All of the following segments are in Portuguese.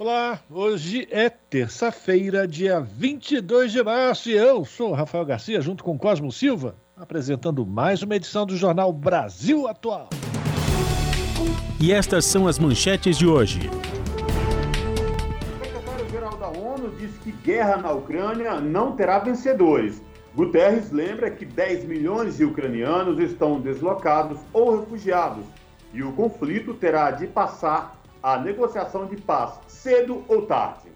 Olá, hoje é terça-feira, dia 22 de março, e eu sou o Rafael Garcia, junto com Cosmo Silva, apresentando mais uma edição do Jornal Brasil Atual. E estas são as manchetes de hoje. O secretário-geral da ONU diz que guerra na Ucrânia não terá vencedores. Guterres lembra que 10 milhões de ucranianos estão deslocados ou refugiados e o conflito terá de passar a negociação de paz cedo ou tarde.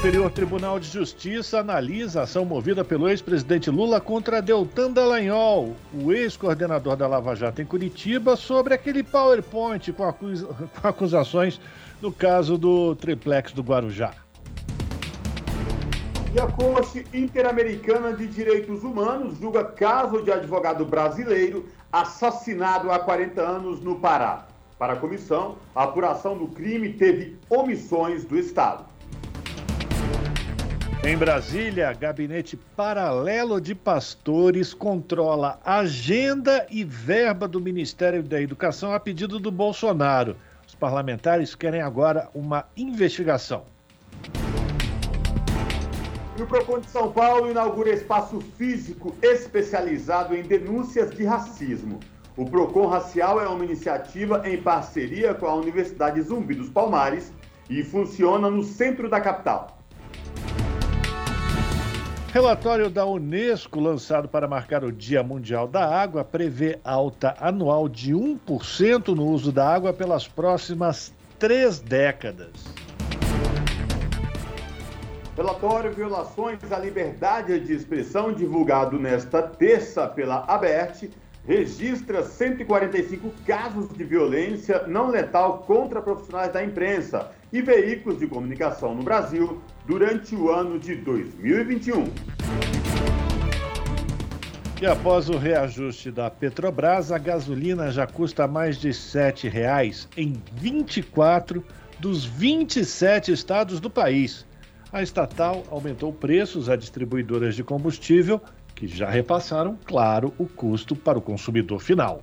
Superior Tribunal de Justiça analisa a ação movida pelo ex-presidente Lula contra Deltan Dallagnol, o ex-coordenador da Lava Jato em Curitiba, sobre aquele PowerPoint com, acus... com acusações no caso do triplex do Guarujá. E a Corte Interamericana de Direitos Humanos julga caso de advogado brasileiro assassinado há 40 anos no Pará. Para a comissão, a apuração do crime teve omissões do Estado. Em Brasília, gabinete paralelo de pastores controla agenda e verba do Ministério da Educação a pedido do Bolsonaro. Os parlamentares querem agora uma investigação. E o Procon de São Paulo inaugura espaço físico especializado em denúncias de racismo. O Procon Racial é uma iniciativa em parceria com a Universidade Zumbi dos Palmares e funciona no centro da capital. Relatório da Unesco, lançado para marcar o Dia Mundial da Água, prevê alta anual de 1% no uso da água pelas próximas três décadas. Relatório Violações à Liberdade de Expressão, divulgado nesta terça pela ABERT, registra 145 casos de violência não letal contra profissionais da imprensa e veículos de comunicação no Brasil durante o ano de 2021. E após o reajuste da Petrobras, a gasolina já custa mais de R$ 7,00 em 24 dos 27 estados do país. A estatal aumentou preços a distribuidoras de combustível que já repassaram, claro, o custo para o consumidor final.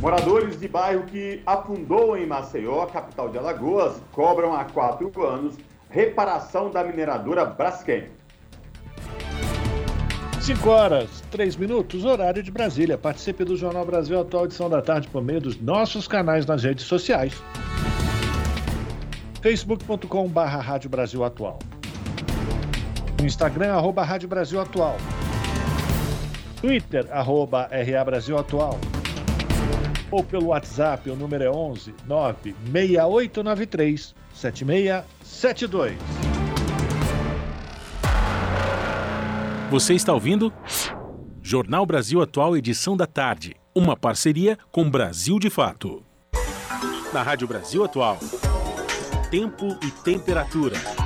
Moradores de bairro que afundou em Maceió, capital de Alagoas, cobram há quatro anos reparação da mineradora Braskem. 5 horas, 3 minutos, horário de Brasília. Participe do Jornal Brasil Atual, edição da tarde, por meio dos nossos canais nas redes sociais. facebook.com.br Rádio Brasil Atual. No Instagram, arroba Rádio Brasil Atual. Twitter, arroba RA Brasil Atual. Ou pelo WhatsApp, o número é 11 96893 7672. Você está ouvindo? Jornal Brasil Atual, edição da tarde. Uma parceria com Brasil de Fato. Na Rádio Brasil Atual. Tempo e temperatura.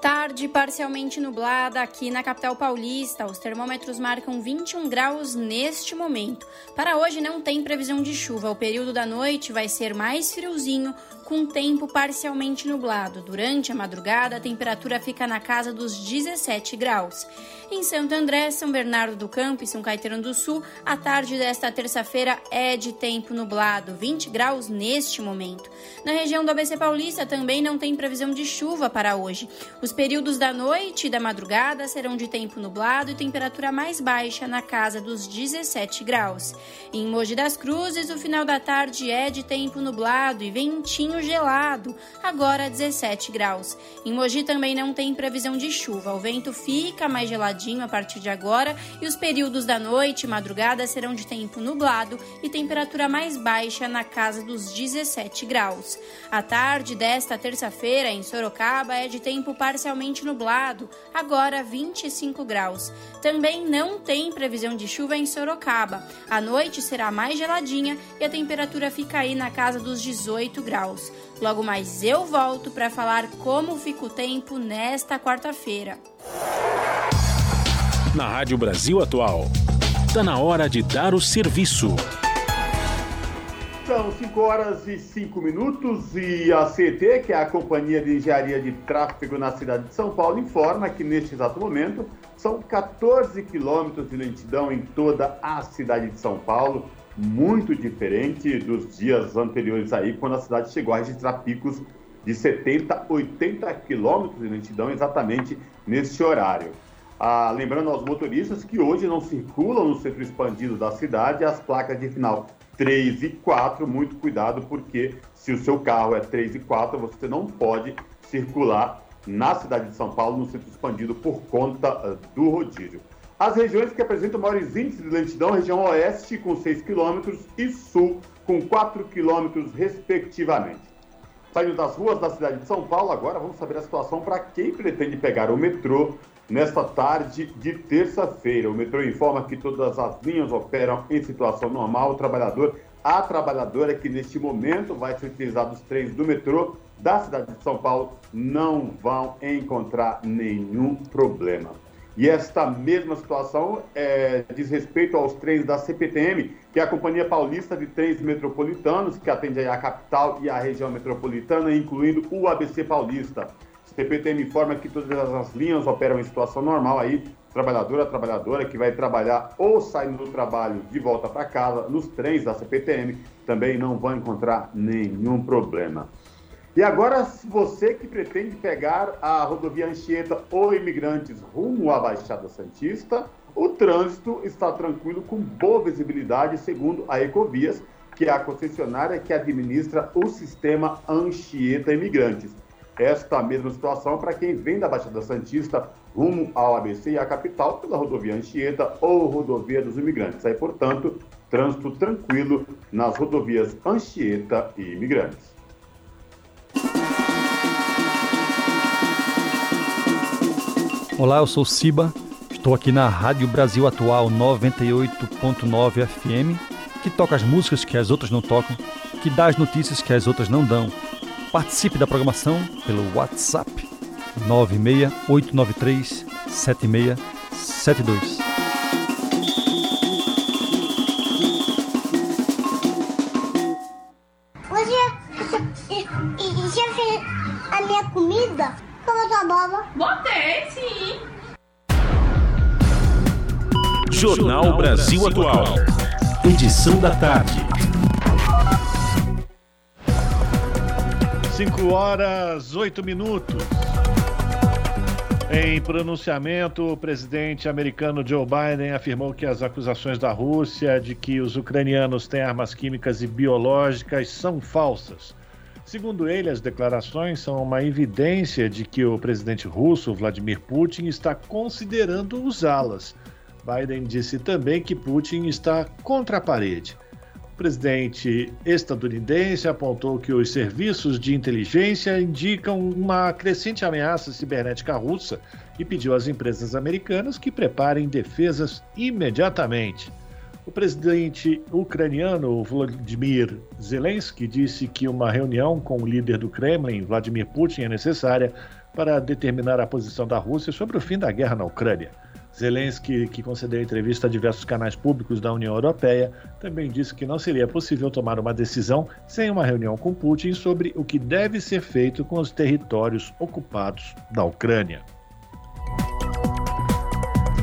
Tarde parcialmente nublada aqui na capital paulista. Os termômetros marcam 21 graus neste momento. Para hoje não tem previsão de chuva. O período da noite vai ser mais friozinho, com tempo parcialmente nublado. Durante a madrugada, a temperatura fica na casa dos 17 graus. Em Santo André, São Bernardo do Campo e São Caetano do Sul, a tarde desta terça-feira é de tempo nublado, 20 graus neste momento. Na região do ABC Paulista também não tem previsão de chuva para hoje. Os períodos da noite e da madrugada serão de tempo nublado e temperatura mais baixa na casa dos 17 graus. Em Mogi das Cruzes, o final da tarde é de tempo nublado e ventinho gelado, agora 17 graus. Em Mogi também não tem previsão de chuva. O vento fica mais geladinho a partir de agora e os períodos da noite e madrugada serão de tempo nublado e temperatura mais baixa na casa dos 17 graus. A tarde desta terça-feira em Sorocaba é de tempo parcialmente nublado, agora 25 graus. Também não tem previsão de chuva em Sorocaba. A noite será mais geladinha e a temperatura fica aí na casa dos 18 graus. Logo mais eu volto para falar como fica o tempo nesta quarta-feira. Na Rádio Brasil Atual, está na hora de dar o serviço. São 5 horas e 5 minutos e a CT, que é a Companhia de Engenharia de Tráfego na cidade de São Paulo, informa que neste exato momento são 14 quilômetros de lentidão em toda a cidade de São Paulo, muito diferente dos dias anteriores aí, quando a cidade chegou a registrar picos de 70, 80 quilômetros de lentidão exatamente neste horário. Ah, lembrando aos motoristas que hoje não circulam no centro expandido da cidade as placas de final 3 e 4, muito cuidado, porque se o seu carro é 3 e 4, você não pode circular na cidade de São Paulo, no centro expandido, por conta uh, do rodízio. As regiões que apresentam maiores índices de lentidão, região oeste com 6 km e sul com 4 km, respectivamente. Saindo das ruas da cidade de São Paulo, agora vamos saber a situação para quem pretende pegar o metrô nesta tarde de terça-feira. O metrô informa que todas as linhas operam em situação normal. O trabalhador, a trabalhadora que neste momento vai ser utilizar os trens do metrô da cidade de São Paulo não vão encontrar nenhum problema. E esta mesma situação é, diz respeito aos trens da CPTM, que é a Companhia Paulista de Trens Metropolitanos, que atende a capital e a região metropolitana, incluindo o ABC Paulista. CPTM informa que todas as linhas operam em situação normal aí, trabalhadora a trabalhadora que vai trabalhar ou saindo do trabalho de volta para casa, nos trens da CPTM, também não vão encontrar nenhum problema. E agora, você que pretende pegar a rodovia Anchieta ou imigrantes rumo à Baixada Santista, o trânsito está tranquilo com boa visibilidade, segundo a Ecovias, que é a concessionária que administra o sistema Anchieta Imigrantes. Esta mesma situação para quem vem da Baixada Santista rumo ao ABC e à capital pela rodovia Anchieta ou rodovia dos imigrantes. Aí, portanto, trânsito tranquilo nas rodovias Anchieta e Imigrantes. Olá, eu sou Siba, estou aqui na Rádio Brasil Atual 98.9 FM, que toca as músicas que as outras não tocam, que dá as notícias que as outras não dão Participe da programação pelo WhatsApp 96893 7672. Bola? Botei, sim. Jornal Brasil Atual. Edição da tarde. 5 horas 8 minutos. Em pronunciamento, o presidente americano Joe Biden afirmou que as acusações da Rússia de que os ucranianos têm armas químicas e biológicas são falsas. Segundo ele, as declarações são uma evidência de que o presidente russo, Vladimir Putin, está considerando usá-las. Biden disse também que Putin está contra a parede presidente estadunidense apontou que os serviços de inteligência indicam uma crescente ameaça cibernética russa e pediu às empresas americanas que preparem defesas imediatamente. O presidente ucraniano Vladimir Zelensky disse que uma reunião com o líder do Kremlin, Vladimir Putin, é necessária para determinar a posição da Rússia sobre o fim da guerra na Ucrânia. Zelensky, que concedeu entrevista a diversos canais públicos da União Europeia, também disse que não seria possível tomar uma decisão sem uma reunião com Putin sobre o que deve ser feito com os territórios ocupados da Ucrânia.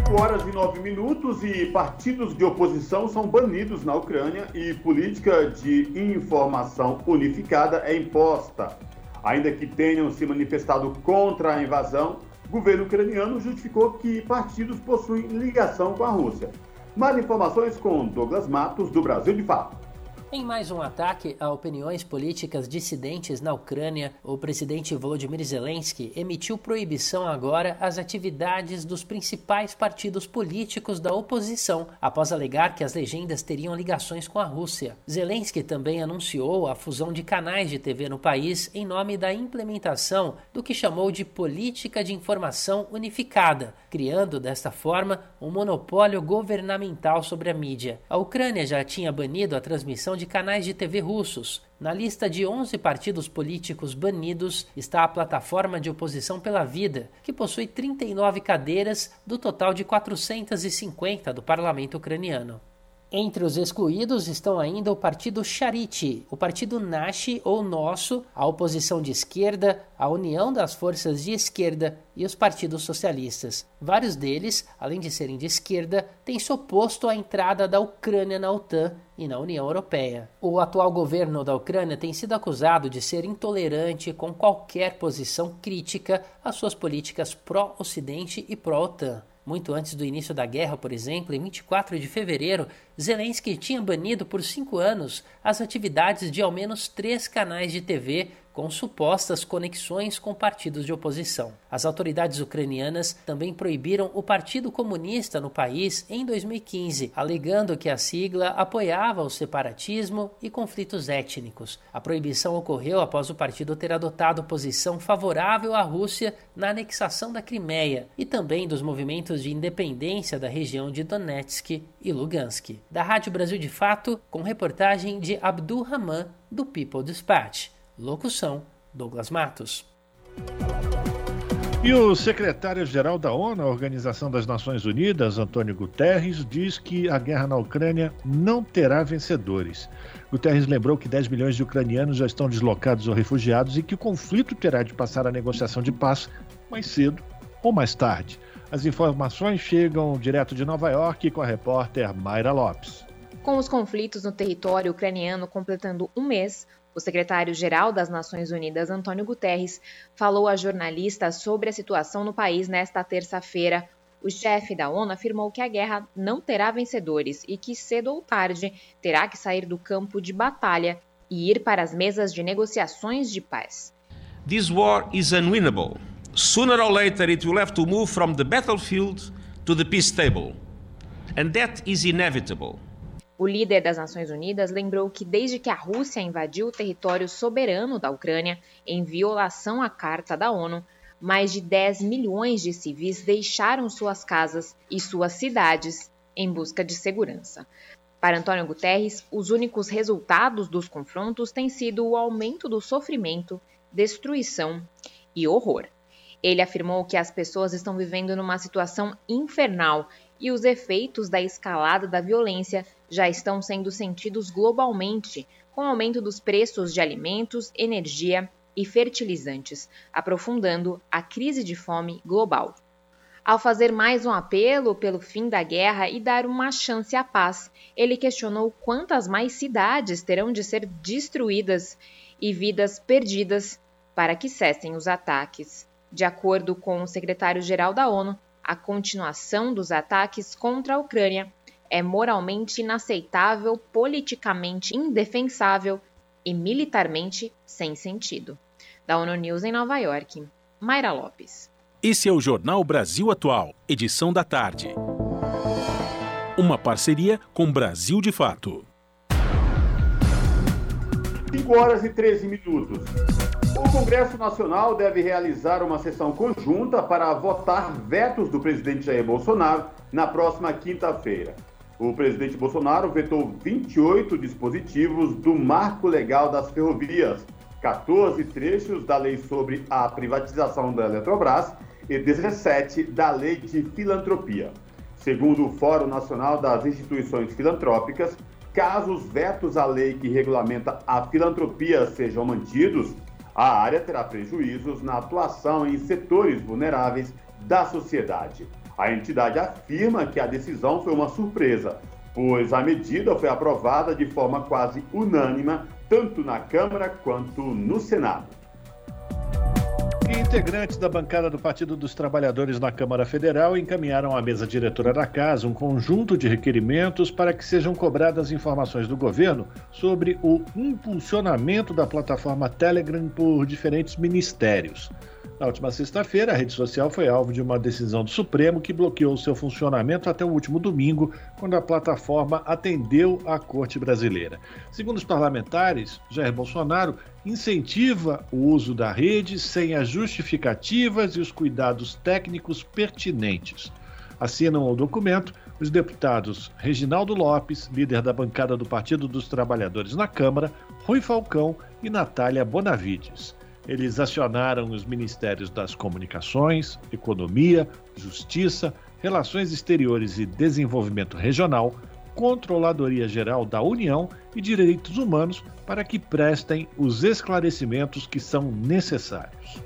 5 horas e 9 minutos e partidos de oposição são banidos na Ucrânia e política de informação unificada é imposta. Ainda que tenham se manifestado contra a invasão, o governo ucraniano justificou que partidos possuem ligação com a Rússia. Mais informações com Douglas Matos, do Brasil de Fato. Em mais um ataque a opiniões políticas dissidentes na Ucrânia, o presidente Volodymyr Zelensky emitiu proibição agora às atividades dos principais partidos políticos da oposição, após alegar que as legendas teriam ligações com a Rússia. Zelensky também anunciou a fusão de canais de TV no país em nome da implementação do que chamou de política de informação unificada, criando desta forma um monopólio governamental sobre a mídia. A Ucrânia já tinha banido a transmissão de canais de TV russos. Na lista de 11 partidos políticos banidos está a Plataforma de Oposição pela Vida, que possui 39 cadeiras do total de 450 do parlamento ucraniano. Entre os excluídos estão ainda o partido Charity, o partido Nashi ou Nosso, a oposição de esquerda, a União das Forças de Esquerda e os partidos socialistas. Vários deles, além de serem de esquerda, têm se oposto à entrada da Ucrânia na OTAN e na União Europeia. O atual governo da Ucrânia tem sido acusado de ser intolerante com qualquer posição crítica às suas políticas pró-Ocidente e pró-OTAN. Muito antes do início da guerra, por exemplo, em 24 de fevereiro, Zelensky tinha banido por cinco anos as atividades de ao menos três canais de TV com supostas conexões com partidos de oposição. As autoridades ucranianas também proibiram o Partido Comunista no país em 2015, alegando que a sigla apoiava o separatismo e conflitos étnicos. A proibição ocorreu após o partido ter adotado posição favorável à Rússia na anexação da Crimeia e também dos movimentos de independência da região de Donetsk e Lugansk. Da Rádio Brasil de Fato, com reportagem de Abdul Rahman, do People Dispatch. Locução: Douglas Matos. E o secretário-geral da ONU, a Organização das Nações Unidas, Antônio Guterres, diz que a guerra na Ucrânia não terá vencedores. Guterres lembrou que 10 milhões de ucranianos já estão deslocados ou refugiados e que o conflito terá de passar à negociação de paz mais cedo ou mais tarde. As informações chegam direto de Nova York com a repórter Mayra Lopes. Com os conflitos no território ucraniano completando um mês, o secretário-geral das Nações Unidas, Antônio Guterres, falou a jornalistas sobre a situação no país nesta terça-feira. O chefe da ONU afirmou que a guerra não terá vencedores e que cedo ou tarde terá que sair do campo de batalha e ir para as mesas de negociações de paz. This war is unwinnable. Sooner or later it will have to move from the battlefield to the peace table. And that is inevitable. O líder das Nações Unidas lembrou que desde que a Rússia invadiu o território soberano da Ucrânia em violação à Carta da ONU, mais de 10 milhões de civis deixaram suas casas e suas cidades em busca de segurança. Para Antônio Guterres, os únicos resultados dos confrontos têm sido o aumento do sofrimento, destruição e horror. Ele afirmou que as pessoas estão vivendo numa situação infernal e os efeitos da escalada da violência já estão sendo sentidos globalmente, com aumento dos preços de alimentos, energia e fertilizantes, aprofundando a crise de fome global. Ao fazer mais um apelo pelo fim da guerra e dar uma chance à paz, ele questionou quantas mais cidades terão de ser destruídas e vidas perdidas para que cessem os ataques. De acordo com o secretário-geral da ONU, a continuação dos ataques contra a Ucrânia é moralmente inaceitável, politicamente indefensável e militarmente sem sentido. Da ONU News em Nova York, Mayra Lopes. Esse é o Jornal Brasil Atual, edição da tarde. Uma parceria com Brasil de Fato. 5 horas e 13 minutos. O Congresso Nacional deve realizar uma sessão conjunta para votar vetos do presidente Jair Bolsonaro na próxima quinta-feira. O presidente Bolsonaro vetou 28 dispositivos do Marco Legal das Ferrovias, 14 trechos da lei sobre a privatização da Eletrobras e 17 da lei de filantropia. Segundo o Fórum Nacional das Instituições Filantrópicas, caso os vetos à lei que regulamenta a filantropia sejam mantidos, a área terá prejuízos na atuação em setores vulneráveis da sociedade. A entidade afirma que a decisão foi uma surpresa, pois a medida foi aprovada de forma quase unânime tanto na Câmara quanto no Senado. Integrantes da bancada do Partido dos Trabalhadores na Câmara Federal encaminharam à mesa diretora da casa um conjunto de requerimentos para que sejam cobradas informações do governo sobre o impulsionamento da plataforma Telegram por diferentes ministérios. Na última sexta-feira, a rede social foi alvo de uma decisão do Supremo que bloqueou seu funcionamento até o último domingo, quando a plataforma atendeu à Corte Brasileira. Segundo os parlamentares, Jair Bolsonaro incentiva o uso da rede sem as justificativas e os cuidados técnicos pertinentes. Assinam o documento os deputados Reginaldo Lopes, líder da bancada do Partido dos Trabalhadores na Câmara, Rui Falcão e Natália Bonavides. Eles acionaram os ministérios das Comunicações, Economia, Justiça, Relações Exteriores e Desenvolvimento Regional, Controladoria Geral da União e Direitos Humanos para que prestem os esclarecimentos que são necessários.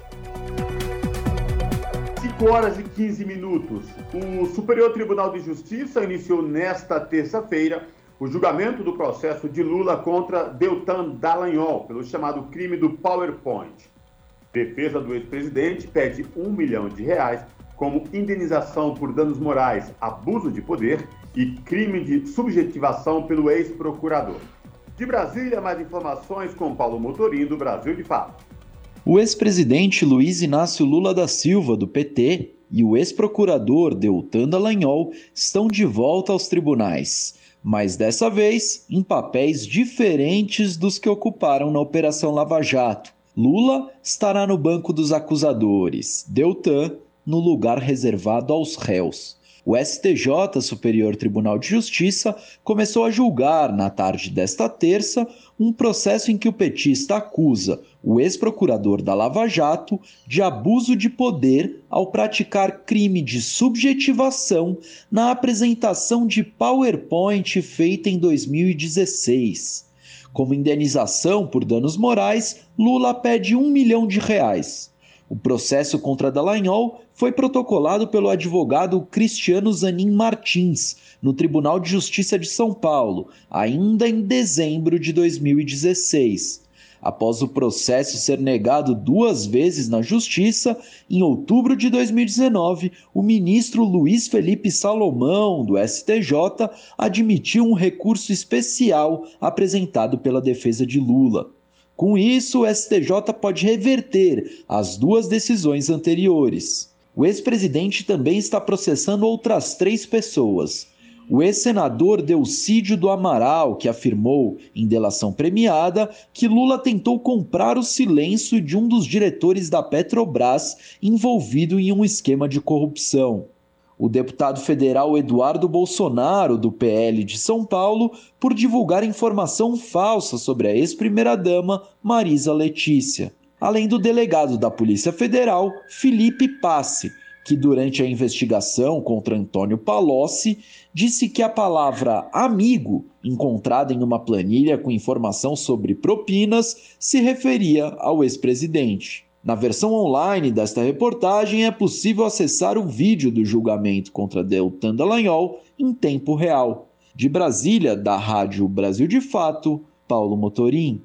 5 horas e 15 minutos. O Superior Tribunal de Justiça iniciou nesta terça-feira o julgamento do processo de Lula contra Deltan Dallagnol, pelo chamado crime do PowerPoint. Defesa do ex-presidente pede um milhão de reais como indenização por danos morais, abuso de poder e crime de subjetivação pelo ex-procurador. De Brasília, mais informações com Paulo Motorim, do Brasil de Fato. O ex-presidente Luiz Inácio Lula da Silva, do PT, e o ex-procurador Deltan Dallagnol estão de volta aos tribunais, mas dessa vez em papéis diferentes dos que ocuparam na Operação Lava Jato Lula estará no banco dos acusadores, Deltan no lugar reservado aos réus. O STJ, Superior Tribunal de Justiça, começou a julgar, na tarde desta terça, um processo em que o petista acusa o ex-procurador da Lava Jato de abuso de poder ao praticar crime de subjetivação na apresentação de PowerPoint feita em 2016. Como indenização por danos morais, Lula pede um milhão de reais. O processo contra Dallagnol foi protocolado pelo advogado Cristiano Zanin Martins no Tribunal de Justiça de São Paulo, ainda em dezembro de 2016. Após o processo ser negado duas vezes na Justiça, em outubro de 2019, o ministro Luiz Felipe Salomão, do STJ, admitiu um recurso especial apresentado pela defesa de Lula. Com isso, o STJ pode reverter as duas decisões anteriores. O ex-presidente também está processando outras três pessoas o ex-senador Delcídio do Amaral, que afirmou, em delação premiada, que Lula tentou comprar o silêncio de um dos diretores da Petrobras envolvido em um esquema de corrupção. O deputado federal Eduardo Bolsonaro, do PL de São Paulo, por divulgar informação falsa sobre a ex-primeira-dama Marisa Letícia. Além do delegado da Polícia Federal, Felipe Passe, que durante a investigação contra Antônio Palocci disse que a palavra amigo, encontrada em uma planilha com informação sobre propinas, se referia ao ex-presidente. Na versão online desta reportagem é possível acessar o vídeo do julgamento contra Deltan Dallagnol em tempo real. De Brasília, da Rádio Brasil de Fato, Paulo Motorim.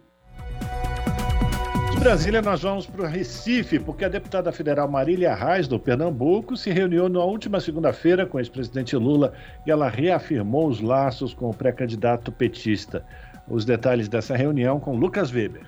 Brasília, nós vamos para o Recife, porque a deputada federal Marília Reis, do Pernambuco, se reuniu na última segunda-feira com o ex-presidente Lula e ela reafirmou os laços com o pré-candidato petista. Os detalhes dessa reunião com Lucas Weber.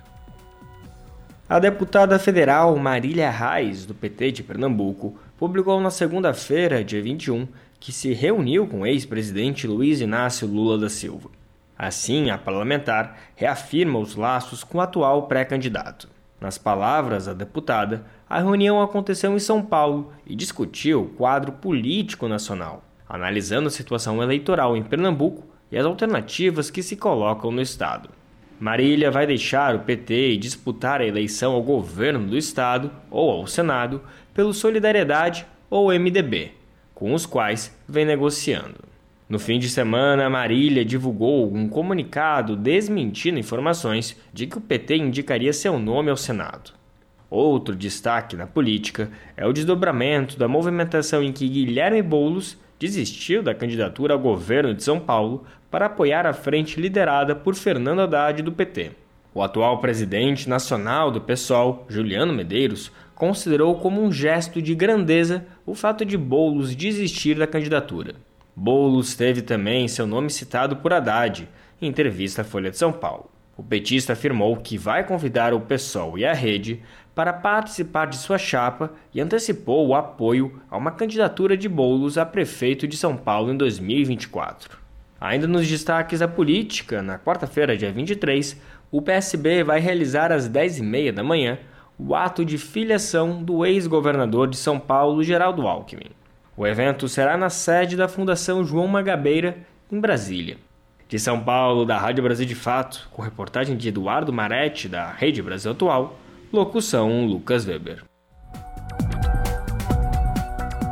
A deputada federal Marília Reis, do PT de Pernambuco, publicou na segunda-feira, dia 21, que se reuniu com o ex-presidente Luiz Inácio Lula da Silva. Assim, a parlamentar reafirma os laços com o atual pré-candidato. Nas palavras da deputada, a reunião aconteceu em São Paulo e discutiu o quadro político nacional, analisando a situação eleitoral em Pernambuco e as alternativas que se colocam no estado. Marília vai deixar o PT e disputar a eleição ao governo do estado ou ao Senado pelo Solidariedade ou MDB, com os quais vem negociando. No fim de semana, Marília divulgou um comunicado desmentindo informações de que o PT indicaria seu nome ao Senado. Outro destaque na política é o desdobramento da movimentação em que Guilherme Boulos desistiu da candidatura ao governo de São Paulo para apoiar a frente liderada por Fernando Haddad do PT. O atual presidente nacional do PSOL, Juliano Medeiros, considerou como um gesto de grandeza o fato de Boulos desistir da candidatura. Boulos teve também seu nome citado por Haddad em entrevista à Folha de São Paulo. O petista afirmou que vai convidar o PSOL e a Rede para participar de sua chapa e antecipou o apoio a uma candidatura de Boulos a prefeito de São Paulo em 2024. Ainda nos destaques da política, na quarta-feira, dia 23, o PSB vai realizar às 10h30 da manhã o ato de filiação do ex-governador de São Paulo, Geraldo Alckmin. O evento será na sede da Fundação João Magabeira, em Brasília. De São Paulo, da Rádio Brasil de Fato, com reportagem de Eduardo Maretti, da Rede Brasil Atual, locução Lucas Weber.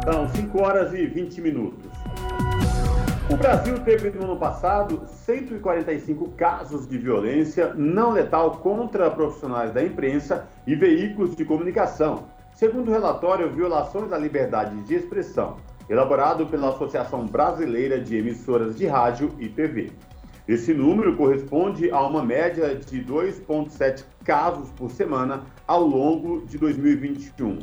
São 5 horas e 20 minutos. O Brasil teve no ano passado 145 casos de violência não letal contra profissionais da imprensa e veículos de comunicação, segundo o relatório Violações à Liberdade de Expressão, elaborado pela Associação Brasileira de Emissoras de Rádio e TV. Esse número corresponde a uma média de 2,7 casos por semana ao longo de 2021.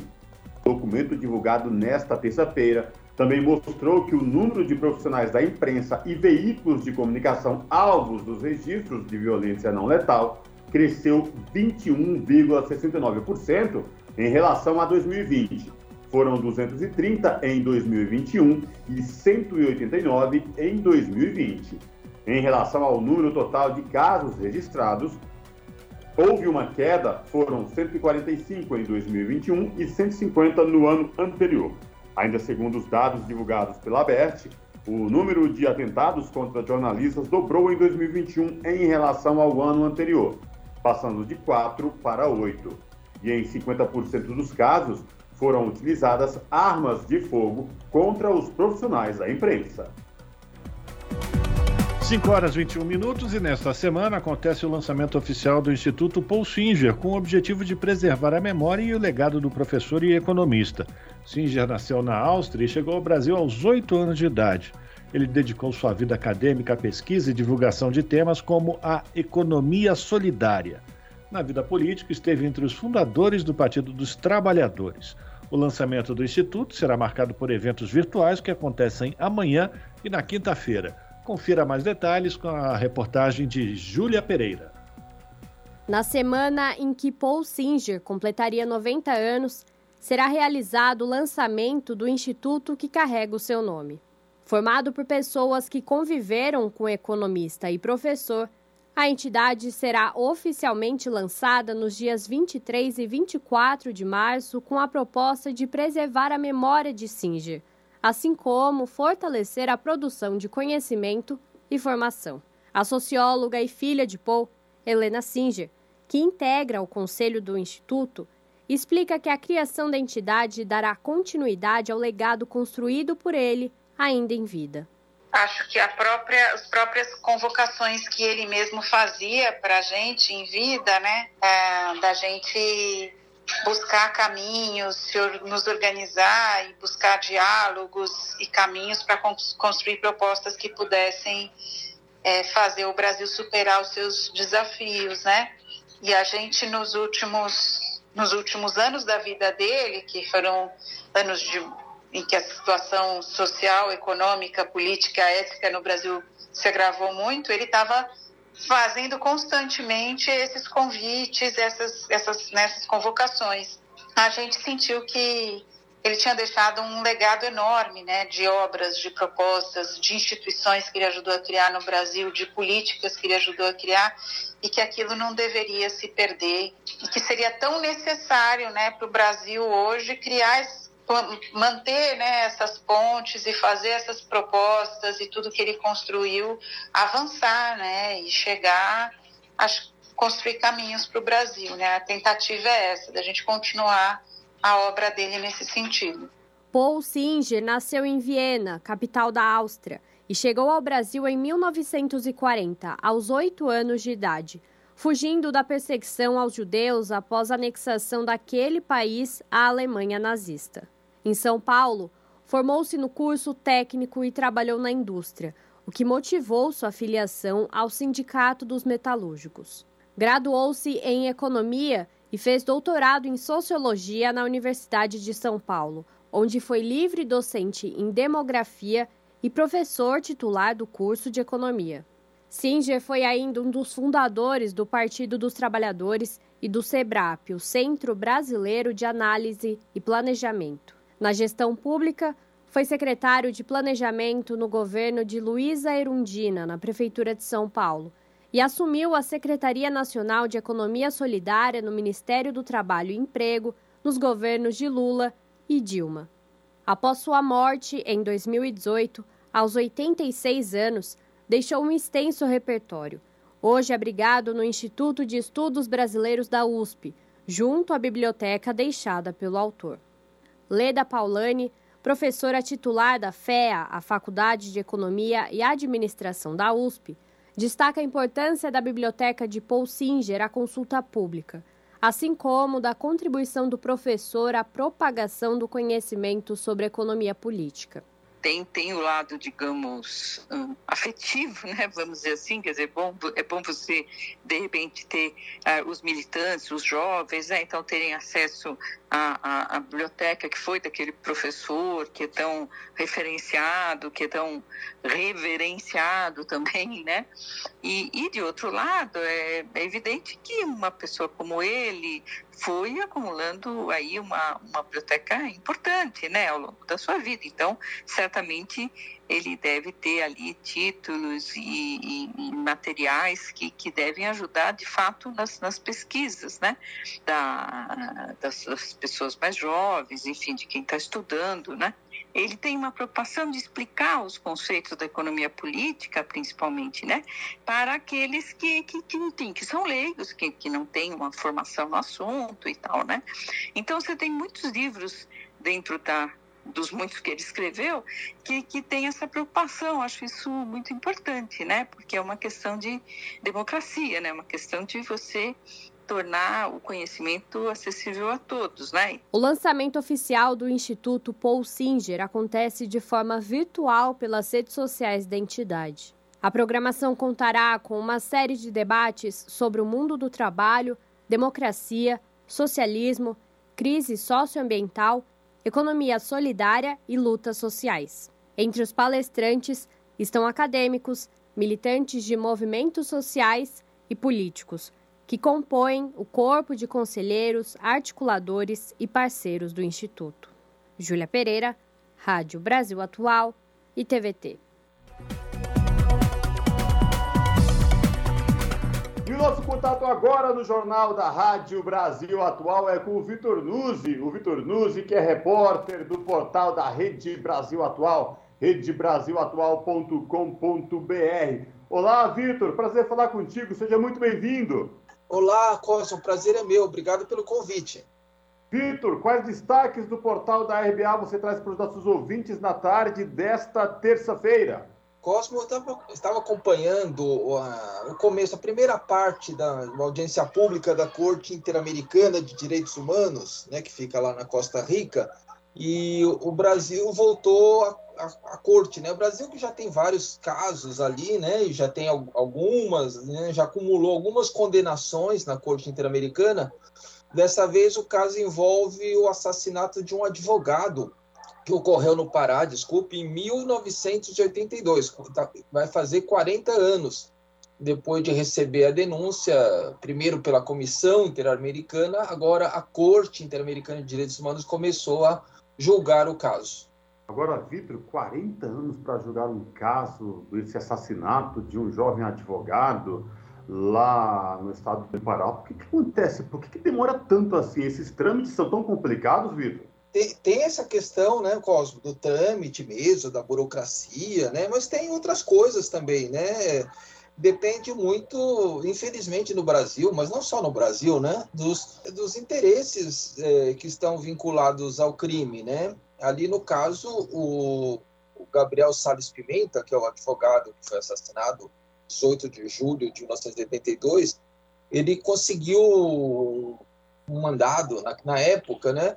Documento divulgado nesta terça-feira também mostrou que o número de profissionais da imprensa e veículos de comunicação alvos dos registros de violência não letal cresceu 21,69% em relação a 2020. Foram 230 em 2021 e 189 em 2020. Em relação ao número total de casos registrados, houve uma queda, foram 145 em 2021 e 150 no ano anterior. Ainda segundo os dados divulgados pela ABERT, o número de atentados contra jornalistas dobrou em 2021 em relação ao ano anterior, passando de 4 para 8. E em 50% dos casos foram utilizadas armas de fogo contra os profissionais da imprensa. 5 horas 21 minutos e nesta semana acontece o lançamento oficial do Instituto Paul Singer, com o objetivo de preservar a memória e o legado do professor e economista. Singer nasceu na Áustria e chegou ao Brasil aos 8 anos de idade. Ele dedicou sua vida acadêmica à pesquisa e divulgação de temas como a economia solidária. Na vida política, esteve entre os fundadores do Partido dos Trabalhadores. O lançamento do Instituto será marcado por eventos virtuais que acontecem amanhã e na quinta-feira. Confira mais detalhes com a reportagem de Júlia Pereira. Na semana em que Paul Singer completaria 90 anos, será realizado o lançamento do instituto que carrega o seu nome. Formado por pessoas que conviveram com economista e professor, a entidade será oficialmente lançada nos dias 23 e 24 de março com a proposta de preservar a memória de Singer assim como fortalecer a produção de conhecimento e formação. A socióloga e filha de Paul, Helena Singer, que integra o conselho do Instituto, explica que a criação da entidade dará continuidade ao legado construído por ele ainda em vida. Acho que própria, as próprias convocações que ele mesmo fazia para a gente em vida, né, é, da gente buscar caminhos, nos organizar e buscar diálogos e caminhos para construir propostas que pudessem é, fazer o Brasil superar os seus desafios, né? E a gente nos últimos nos últimos anos da vida dele, que foram anos de, em que a situação social, econômica, política, ética no Brasil se agravou muito, ele estava fazendo constantemente esses convites, essas, essas, nessas convocações. A gente sentiu que ele tinha deixado um legado enorme né, de obras, de propostas, de instituições que ele ajudou a criar no Brasil, de políticas que ele ajudou a criar, e que aquilo não deveria se perder, e que seria tão necessário né, para o Brasil hoje criar manter né, essas pontes e fazer essas propostas e tudo que ele construiu avançar né, e chegar a construir caminhos para o Brasil. Né? A tentativa é essa, da gente continuar a obra dele nesse sentido. Paul Singer nasceu em Viena, capital da Áustria, e chegou ao Brasil em 1940, aos oito anos de idade, fugindo da perseguição aos judeus após a anexação daquele país à Alemanha nazista. Em São Paulo, formou-se no curso técnico e trabalhou na indústria, o que motivou sua filiação ao Sindicato dos Metalúrgicos. Graduou-se em economia e fez doutorado em Sociologia na Universidade de São Paulo, onde foi livre docente em Demografia e professor titular do curso de Economia. Singer foi ainda um dos fundadores do Partido dos Trabalhadores e do SEBRAP, o Centro Brasileiro de Análise e Planejamento. Na gestão pública, foi secretário de Planejamento no governo de Luísa Erundina, na Prefeitura de São Paulo, e assumiu a Secretaria Nacional de Economia Solidária no Ministério do Trabalho e Emprego nos governos de Lula e Dilma. Após sua morte, em 2018, aos 86 anos, deixou um extenso repertório. Hoje abrigado no Instituto de Estudos Brasileiros da USP, junto à biblioteca deixada pelo autor. Leda Paulani, professora titular da FEA, a Faculdade de Economia e Administração da USP, destaca a importância da biblioteca de Paul Singer à consulta pública, assim como da contribuição do professor à propagação do conhecimento sobre economia política tem, tem o lado, digamos, um, afetivo, né? vamos dizer assim, quer dizer, bom, é bom você, de repente, ter uh, os militantes, os jovens, né? então terem acesso à, à, à, biblioteca que foi daquele professor que é tão referenciado, que é tão reverenciado também, né? E, e de outro lado, é, é evidente que uma pessoa como ele foi acumulando aí uma, uma biblioteca importante, né, ao longo da sua vida. Então, certamente ele deve ter ali títulos e, e, e materiais que, que devem ajudar, de fato, nas, nas pesquisas, né, da, das, das pessoas mais jovens, enfim, de quem está estudando, né ele tem uma preocupação de explicar os conceitos da economia política, principalmente, né, para aqueles que, que, que, enfim, que são leigos, que, que não têm uma formação no assunto e tal, né. Então, você tem muitos livros dentro da, dos muitos que ele escreveu, que, que tem essa preocupação. Acho isso muito importante, né? Porque é uma questão de democracia, né? Uma questão de você tornar o conhecimento acessível a todos, né? O lançamento oficial do Instituto Paul Singer acontece de forma virtual pelas redes sociais da entidade. A programação contará com uma série de debates sobre o mundo do trabalho, democracia, socialismo, crise socioambiental, economia solidária e lutas sociais. Entre os palestrantes estão acadêmicos, militantes de movimentos sociais e políticos que compõem o corpo de conselheiros, articuladores e parceiros do Instituto. Júlia Pereira, Rádio Brasil Atual e TVT. E o nosso contato agora no Jornal da Rádio Brasil Atual é com o Vitor Nuzzi. O Vitor Nuzzi, que é repórter do portal da Rede Brasil Atual, redebrasilatual.com.br. Olá, Vitor, prazer falar contigo, seja muito bem-vindo. Olá, Costa, o prazer é meu. Obrigado pelo convite. Vitor, quais destaques do portal da RBA você traz para os nossos ouvintes na tarde desta terça-feira? Cosmo, eu estava acompanhando o começo, a primeira parte da audiência pública da Corte Interamericana de Direitos Humanos, né, que fica lá na Costa Rica, e o Brasil voltou a a, a, corte, né? O Brasil que já tem vários casos ali, né? E já tem algumas, né? Já acumulou algumas condenações na corte interamericana. Dessa vez o caso envolve o assassinato de um advogado que ocorreu no Pará, desculpe, em 1982. Tá, vai fazer 40 anos depois de receber a denúncia, primeiro pela Comissão Interamericana, agora a Corte Interamericana de Direitos Humanos começou a julgar o caso. Agora, Vitor, 40 anos para julgar um caso desse assassinato de um jovem advogado lá no estado do Pará. Por que, que acontece? Por que, que, demora tanto assim? Esses trâmites são tão complicados, Vitor? Tem, tem, essa questão, né, Cosmo, do trâmite mesmo, da burocracia, né? Mas tem outras coisas também, né? Depende muito, infelizmente, no Brasil, mas não só no Brasil, né? Dos, dos interesses é, que estão vinculados ao crime, né? Ali no caso, o, o Gabriel Salles Pimenta, que é o advogado que foi assassinado 18 de julho de 1982, ele conseguiu um mandado na, na época, né,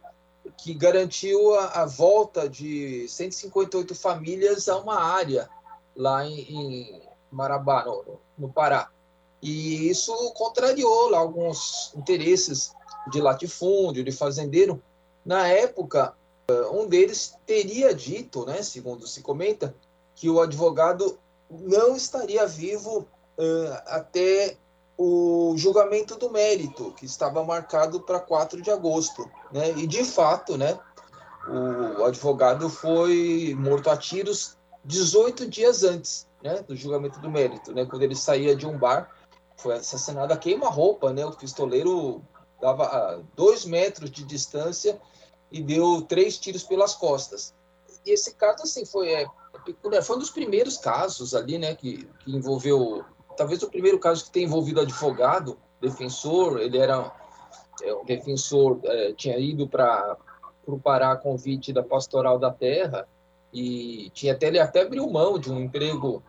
que garantiu a, a, volta de 158 famílias a uma área lá em, em Marabá, no, no, Pará. E isso contrariou lá alguns interesses de latifúndio, de fazendeiro. Na época, um deles teria dito, né, segundo se comenta, que o advogado não estaria vivo uh, até o julgamento do mérito, que estava marcado para 4 de agosto. Né? E, de fato, né, o advogado foi morto a tiros 18 dias antes né, do julgamento do mérito, né, quando ele saía de um bar, foi assassinado a queima-roupa, né, o pistoleiro dava a dois metros de distância e deu três tiros pelas costas. E esse caso, assim, foi, é, é foi um dos primeiros casos ali, né, que, que envolveu, talvez o primeiro caso que tem envolvido advogado, defensor, ele era é, um defensor, é, tinha ido para o Pará convite da Pastoral da Terra e tinha até ele até abriu mão de um emprego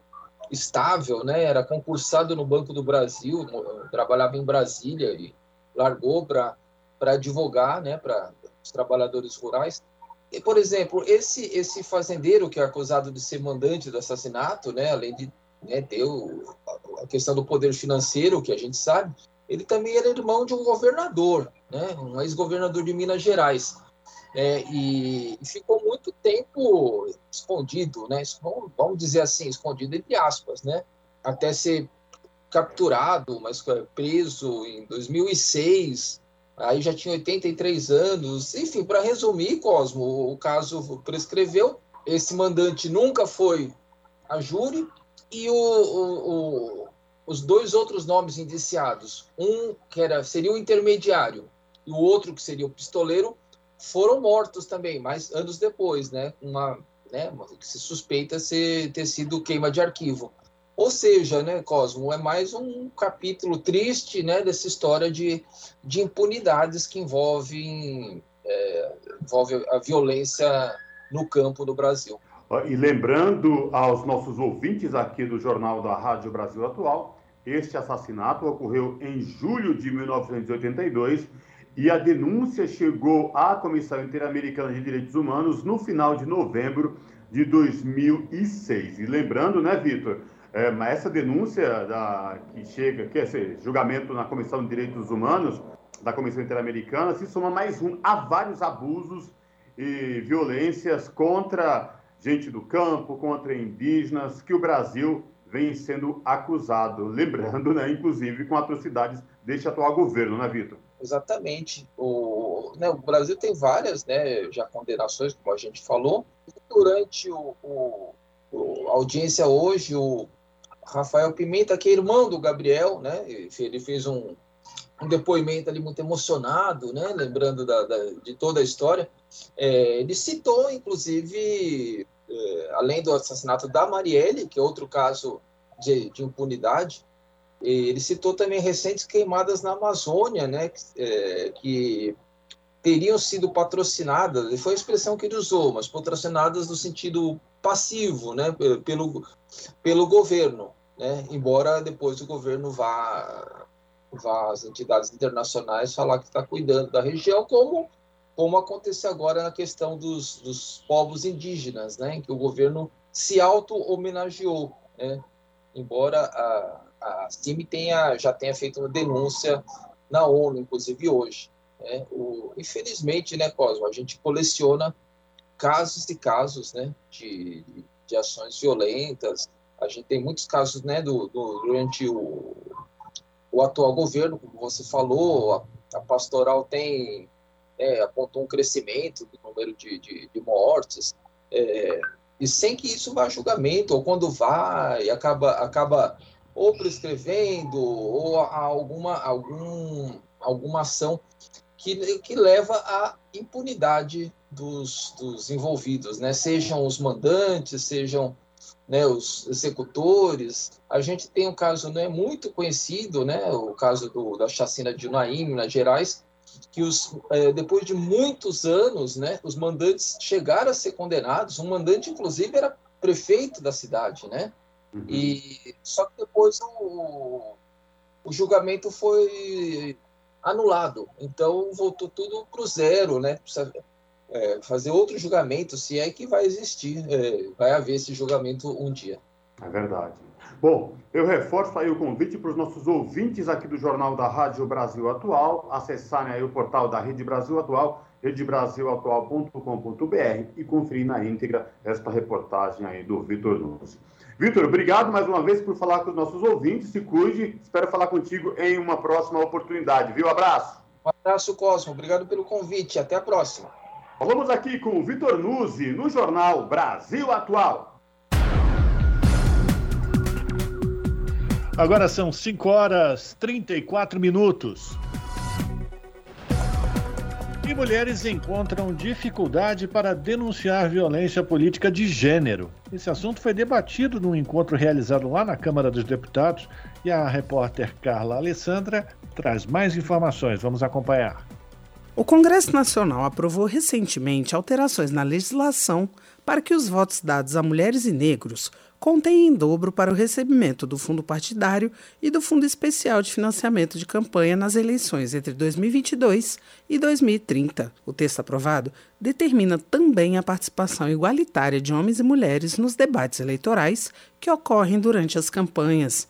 estável, né? Era concursado no Banco do Brasil, trabalhava em Brasília e largou para para advogar, né? Para trabalhadores rurais. E, por exemplo, esse esse fazendeiro que é acusado de ser mandante do assassinato, né? Além de né, ter o, a questão do poder financeiro, que a gente sabe, ele também era irmão de um governador, né? Um ex-governador de Minas Gerais é, e, ficou muito tempo escondido, né? Vamos dizer assim, escondido entre aspas, né? Até ser capturado, mas preso em 2006. Aí já tinha 83 anos. Enfim, para resumir, Cosmo, o caso prescreveu. Esse mandante nunca foi a júri e o, o, o, os dois outros nomes indiciados, um que era seria o intermediário e o outro que seria o pistoleiro, foram mortos também, mas anos depois, né? Uma, né, uma que se suspeita ser, ter sido queima de arquivo. Ou seja, né, Cosmo, é mais um capítulo triste né, dessa história de, de impunidades que envolvem, é, envolve a violência no campo do Brasil. E lembrando aos nossos ouvintes aqui do Jornal da Rádio Brasil Atual, este assassinato ocorreu em julho de 1982 e a denúncia chegou à Comissão Interamericana de Direitos Humanos no final de novembro de 2006. E lembrando, né, Vitor, é, essa denúncia da, que chega, que é esse julgamento na Comissão de Direitos Humanos da Comissão Interamericana, se soma mais um a vários abusos e violências contra gente do campo, contra indígenas, que o Brasil vem sendo acusado, lembrando, né, inclusive com atrocidades deste atual governo, né, Vitor? Exatamente. O, né, o Brasil tem várias né, já condenações, como a gente falou. Durante o, o, a audiência hoje, o Rafael Pimenta, que é irmão do Gabriel, né, ele fez um, um depoimento ali muito emocionado, né, lembrando da, da, de toda a história. É, ele citou, inclusive, é, além do assassinato da Marielle, que é outro caso de, de impunidade, ele citou também recentes queimadas na Amazônia, né, que, é, que teriam sido patrocinadas, foi a expressão que ele usou, mas patrocinadas no sentido passivo, né, pelo, pelo governo, né, embora depois o governo vá, vá às entidades internacionais falar que está cuidando da região, como, como aconteceu agora na questão dos, dos povos indígenas, né, em que o governo se auto-homenageou, né, embora a, a CIMI tenha, já tenha feito uma denúncia na ONU, inclusive hoje. Né? O, infelizmente, né, Cosmo, a gente coleciona casos e casos né, de, de ações violentas. A gente tem muitos casos né, do, do durante o, o atual governo, como você falou, a, a pastoral tem é, apontou um crescimento do número de, de, de mortes, é, e sem que isso vá a julgamento, ou quando vai, acaba, acaba ou prescrevendo, ou alguma, algum, alguma ação que, que leva à impunidade dos, dos envolvidos, né? sejam os mandantes, sejam né, os executores. A gente tem um caso né, muito conhecido, né, o caso do, da chacina de Unaí, Minas Gerais, que os, é, depois de muitos anos, né, os mandantes chegaram a ser condenados. Um mandante, inclusive, era prefeito da cidade, né? Uhum. E só que depois o, o julgamento foi anulado. Então voltou tudo para o zero, né? É, fazer outro julgamento, se é que vai existir, é, vai haver esse julgamento um dia. É verdade. Bom, eu reforço aí o convite para os nossos ouvintes aqui do Jornal da Rádio Brasil Atual acessarem aí o portal da Rede Brasil Atual, redebrasilatual.com.br e conferir na íntegra esta reportagem aí do Vitor Nunes. Vitor, obrigado mais uma vez por falar com os nossos ouvintes. Se cuide. Espero falar contigo em uma próxima oportunidade. Viu? Abraço. Um abraço, Cosmo. Obrigado pelo convite. Até a próxima. Falamos aqui com Vitor Nuzzi no jornal Brasil Atual. Agora são 5 horas 34 minutos. E mulheres encontram dificuldade para denunciar violência política de gênero. Esse assunto foi debatido num encontro realizado lá na Câmara dos Deputados e a repórter Carla Alessandra traz mais informações. Vamos acompanhar. O Congresso Nacional aprovou recentemente alterações na legislação para que os votos dados a mulheres e negros contém em dobro para o recebimento do fundo partidário e do Fundo Especial de Financiamento de Campanha nas eleições entre 2022 e 2030. O texto aprovado determina também a participação igualitária de homens e mulheres nos debates eleitorais que ocorrem durante as campanhas.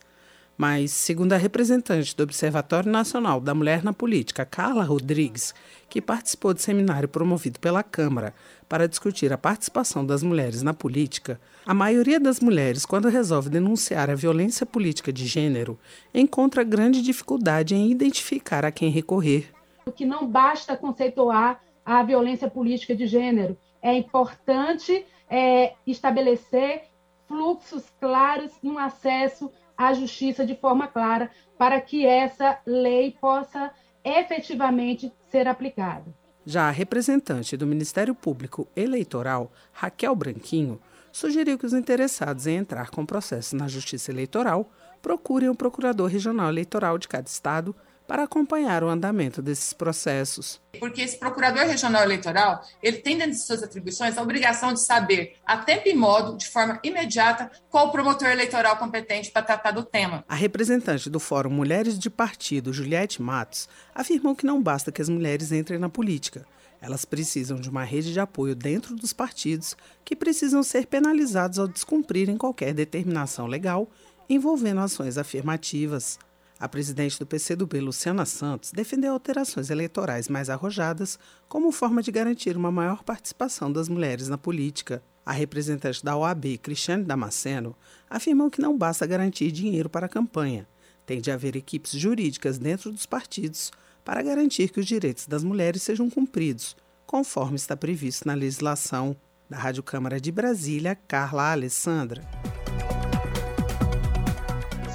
Mas, segundo a representante do Observatório Nacional da Mulher na Política, Carla Rodrigues, que participou do seminário promovido pela Câmara para discutir a participação das mulheres na política, a maioria das mulheres, quando resolve denunciar a violência política de gênero, encontra grande dificuldade em identificar a quem recorrer. Que não basta conceituar a violência política de gênero, é importante é, estabelecer fluxos claros e um acesso à justiça de forma clara para que essa lei possa efetivamente ser aplicada. Já a representante do Ministério Público Eleitoral, Raquel Branquinho, sugeriu que os interessados em entrar com processo na Justiça Eleitoral procurem o Procurador Regional Eleitoral de cada estado para acompanhar o andamento desses processos. Porque esse procurador regional eleitoral, ele tem dentro de suas atribuições a obrigação de saber, a tempo e modo, de forma imediata, qual o promotor eleitoral competente para tratar do tema. A representante do Fórum Mulheres de Partido, Juliette Matos, afirmou que não basta que as mulheres entrem na política. Elas precisam de uma rede de apoio dentro dos partidos que precisam ser penalizados ao descumprirem qualquer determinação legal envolvendo ações afirmativas. A presidente do PCdoB, Luciana Santos, defendeu alterações eleitorais mais arrojadas como forma de garantir uma maior participação das mulheres na política. A representante da OAB, Cristiane Damasceno, afirmou que não basta garantir dinheiro para a campanha. Tem de haver equipes jurídicas dentro dos partidos para garantir que os direitos das mulheres sejam cumpridos, conforme está previsto na legislação. Da Rádio Câmara de Brasília, Carla Alessandra.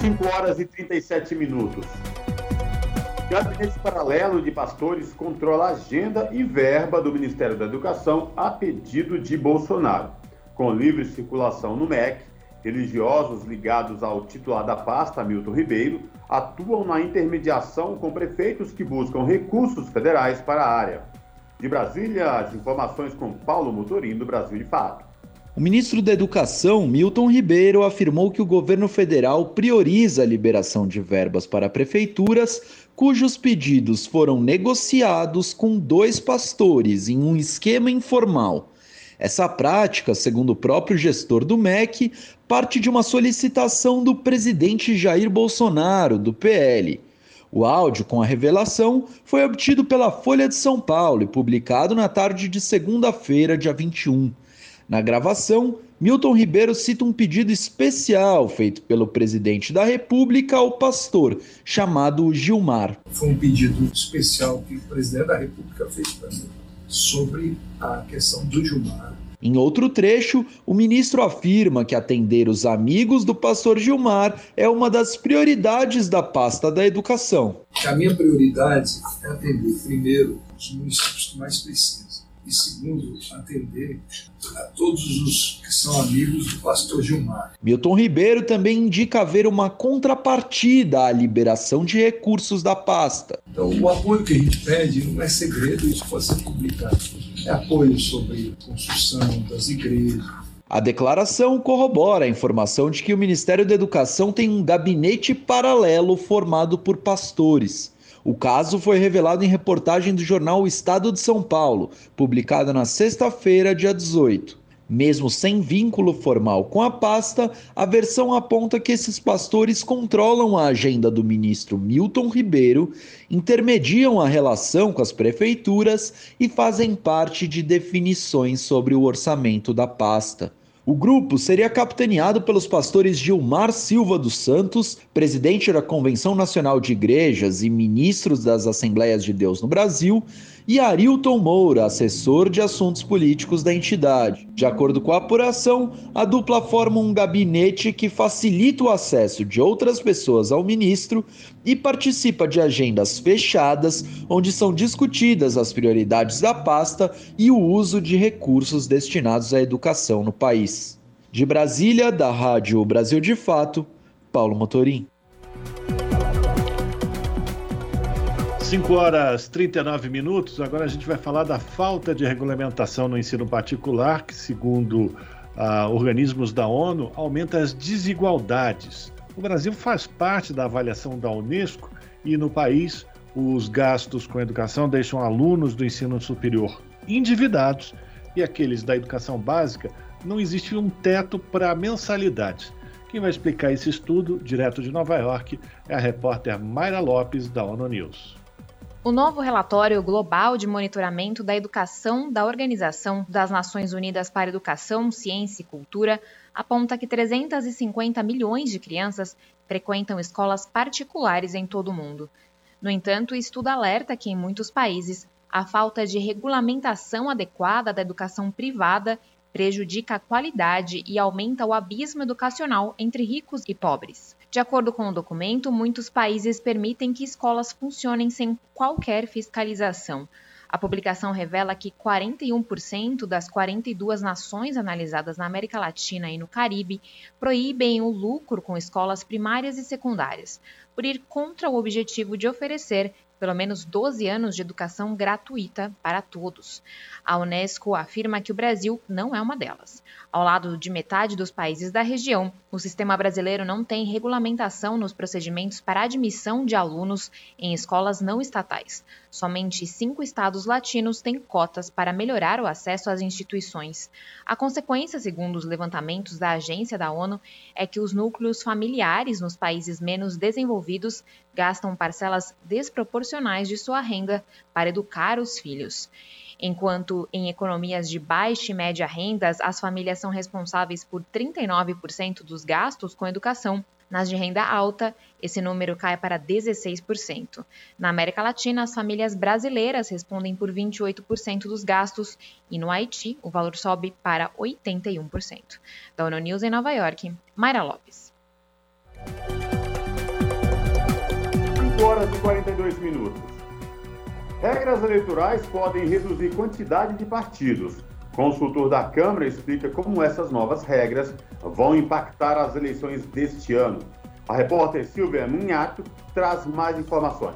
5 horas e 37 minutos. Gabinete paralelo de pastores controla agenda e verba do Ministério da Educação a pedido de Bolsonaro. Com livre circulação no MEC, religiosos ligados ao titular da pasta, Milton Ribeiro, atuam na intermediação com prefeitos que buscam recursos federais para a área. De Brasília, as informações com Paulo Motorim, do Brasil de Fato. O ministro da Educação, Milton Ribeiro, afirmou que o governo federal prioriza a liberação de verbas para prefeituras cujos pedidos foram negociados com dois pastores em um esquema informal. Essa prática, segundo o próprio gestor do MEC, parte de uma solicitação do presidente Jair Bolsonaro, do PL. O áudio com a revelação foi obtido pela Folha de São Paulo e publicado na tarde de segunda-feira, dia 21. Na gravação, Milton Ribeiro cita um pedido especial feito pelo presidente da República ao pastor, chamado Gilmar. Foi um pedido especial que o presidente da República fez para mim sobre a questão do Gilmar. Em outro trecho, o ministro afirma que atender os amigos do pastor Gilmar é uma das prioridades da pasta da educação. A minha prioridade é atender, primeiro, os municípios que mais precisam e segundo, atender a todos os que são amigos do pastor Gilmar. Milton Ribeiro também indica haver uma contrapartida à liberação de recursos da pasta. Então, o apoio que a gente pede não é segredo, isso pode ser publicado. É apoio sobre construção das igrejas, a declaração corrobora a informação de que o Ministério da Educação tem um gabinete paralelo formado por pastores. O caso foi revelado em reportagem do jornal O Estado de São Paulo, publicada na sexta-feira, dia 18. Mesmo sem vínculo formal com a pasta, a versão aponta que esses pastores controlam a agenda do ministro Milton Ribeiro, intermediam a relação com as prefeituras e fazem parte de definições sobre o orçamento da pasta. O grupo seria capitaneado pelos pastores Gilmar Silva dos Santos, presidente da Convenção Nacional de Igrejas e ministros das Assembleias de Deus no Brasil, e Arilton Moura, assessor de assuntos políticos da entidade. De acordo com a apuração, a dupla forma um gabinete que facilita o acesso de outras pessoas ao ministro e participa de agendas fechadas, onde são discutidas as prioridades da pasta e o uso de recursos destinados à educação no país. De Brasília, da Rádio Brasil de Fato, Paulo Motorim. 5 horas 39 minutos. Agora a gente vai falar da falta de regulamentação no ensino particular, que, segundo ah, organismos da ONU, aumenta as desigualdades. O Brasil faz parte da avaliação da Unesco e no país os gastos com educação deixam alunos do ensino superior endividados e aqueles da educação básica não existe um teto para mensalidades. Quem vai explicar esse estudo, direto de Nova York, é a repórter Mayra Lopes, da ONU News. O novo relatório global de monitoramento da educação da Organização das Nações Unidas para Educação, Ciência e Cultura aponta que 350 milhões de crianças frequentam escolas particulares em todo o mundo. No entanto, o estudo alerta que em muitos países a falta de regulamentação adequada da educação privada prejudica a qualidade e aumenta o abismo educacional entre ricos e pobres. De acordo com o documento, muitos países permitem que escolas funcionem sem qualquer fiscalização. A publicação revela que 41% das 42 nações analisadas na América Latina e no Caribe proíbem o lucro com escolas primárias e secundárias, por ir contra o objetivo de oferecer pelo menos 12 anos de educação gratuita para todos. A Unesco afirma que o Brasil não é uma delas. Ao lado de metade dos países da região, o sistema brasileiro não tem regulamentação nos procedimentos para admissão de alunos em escolas não estatais. Somente cinco estados latinos têm cotas para melhorar o acesso às instituições. A consequência, segundo os levantamentos da agência da ONU, é que os núcleos familiares nos países menos desenvolvidos gastam parcelas desproporcionais de sua renda para educar os filhos. Enquanto em economias de baixa e média rendas, as famílias são responsáveis por 39% dos gastos com educação, nas de renda alta, esse número cai para 16%. Na América Latina, as famílias brasileiras respondem por 28% dos gastos e no Haiti, o valor sobe para 81%. Da ONU News em Nova York, Mayra Lopes. 5 horas e 42 minutos. Regras eleitorais podem reduzir quantidade de partidos. Consultor da Câmara explica como essas novas regras vão impactar as eleições deste ano. A repórter Silvia Munhato traz mais informações.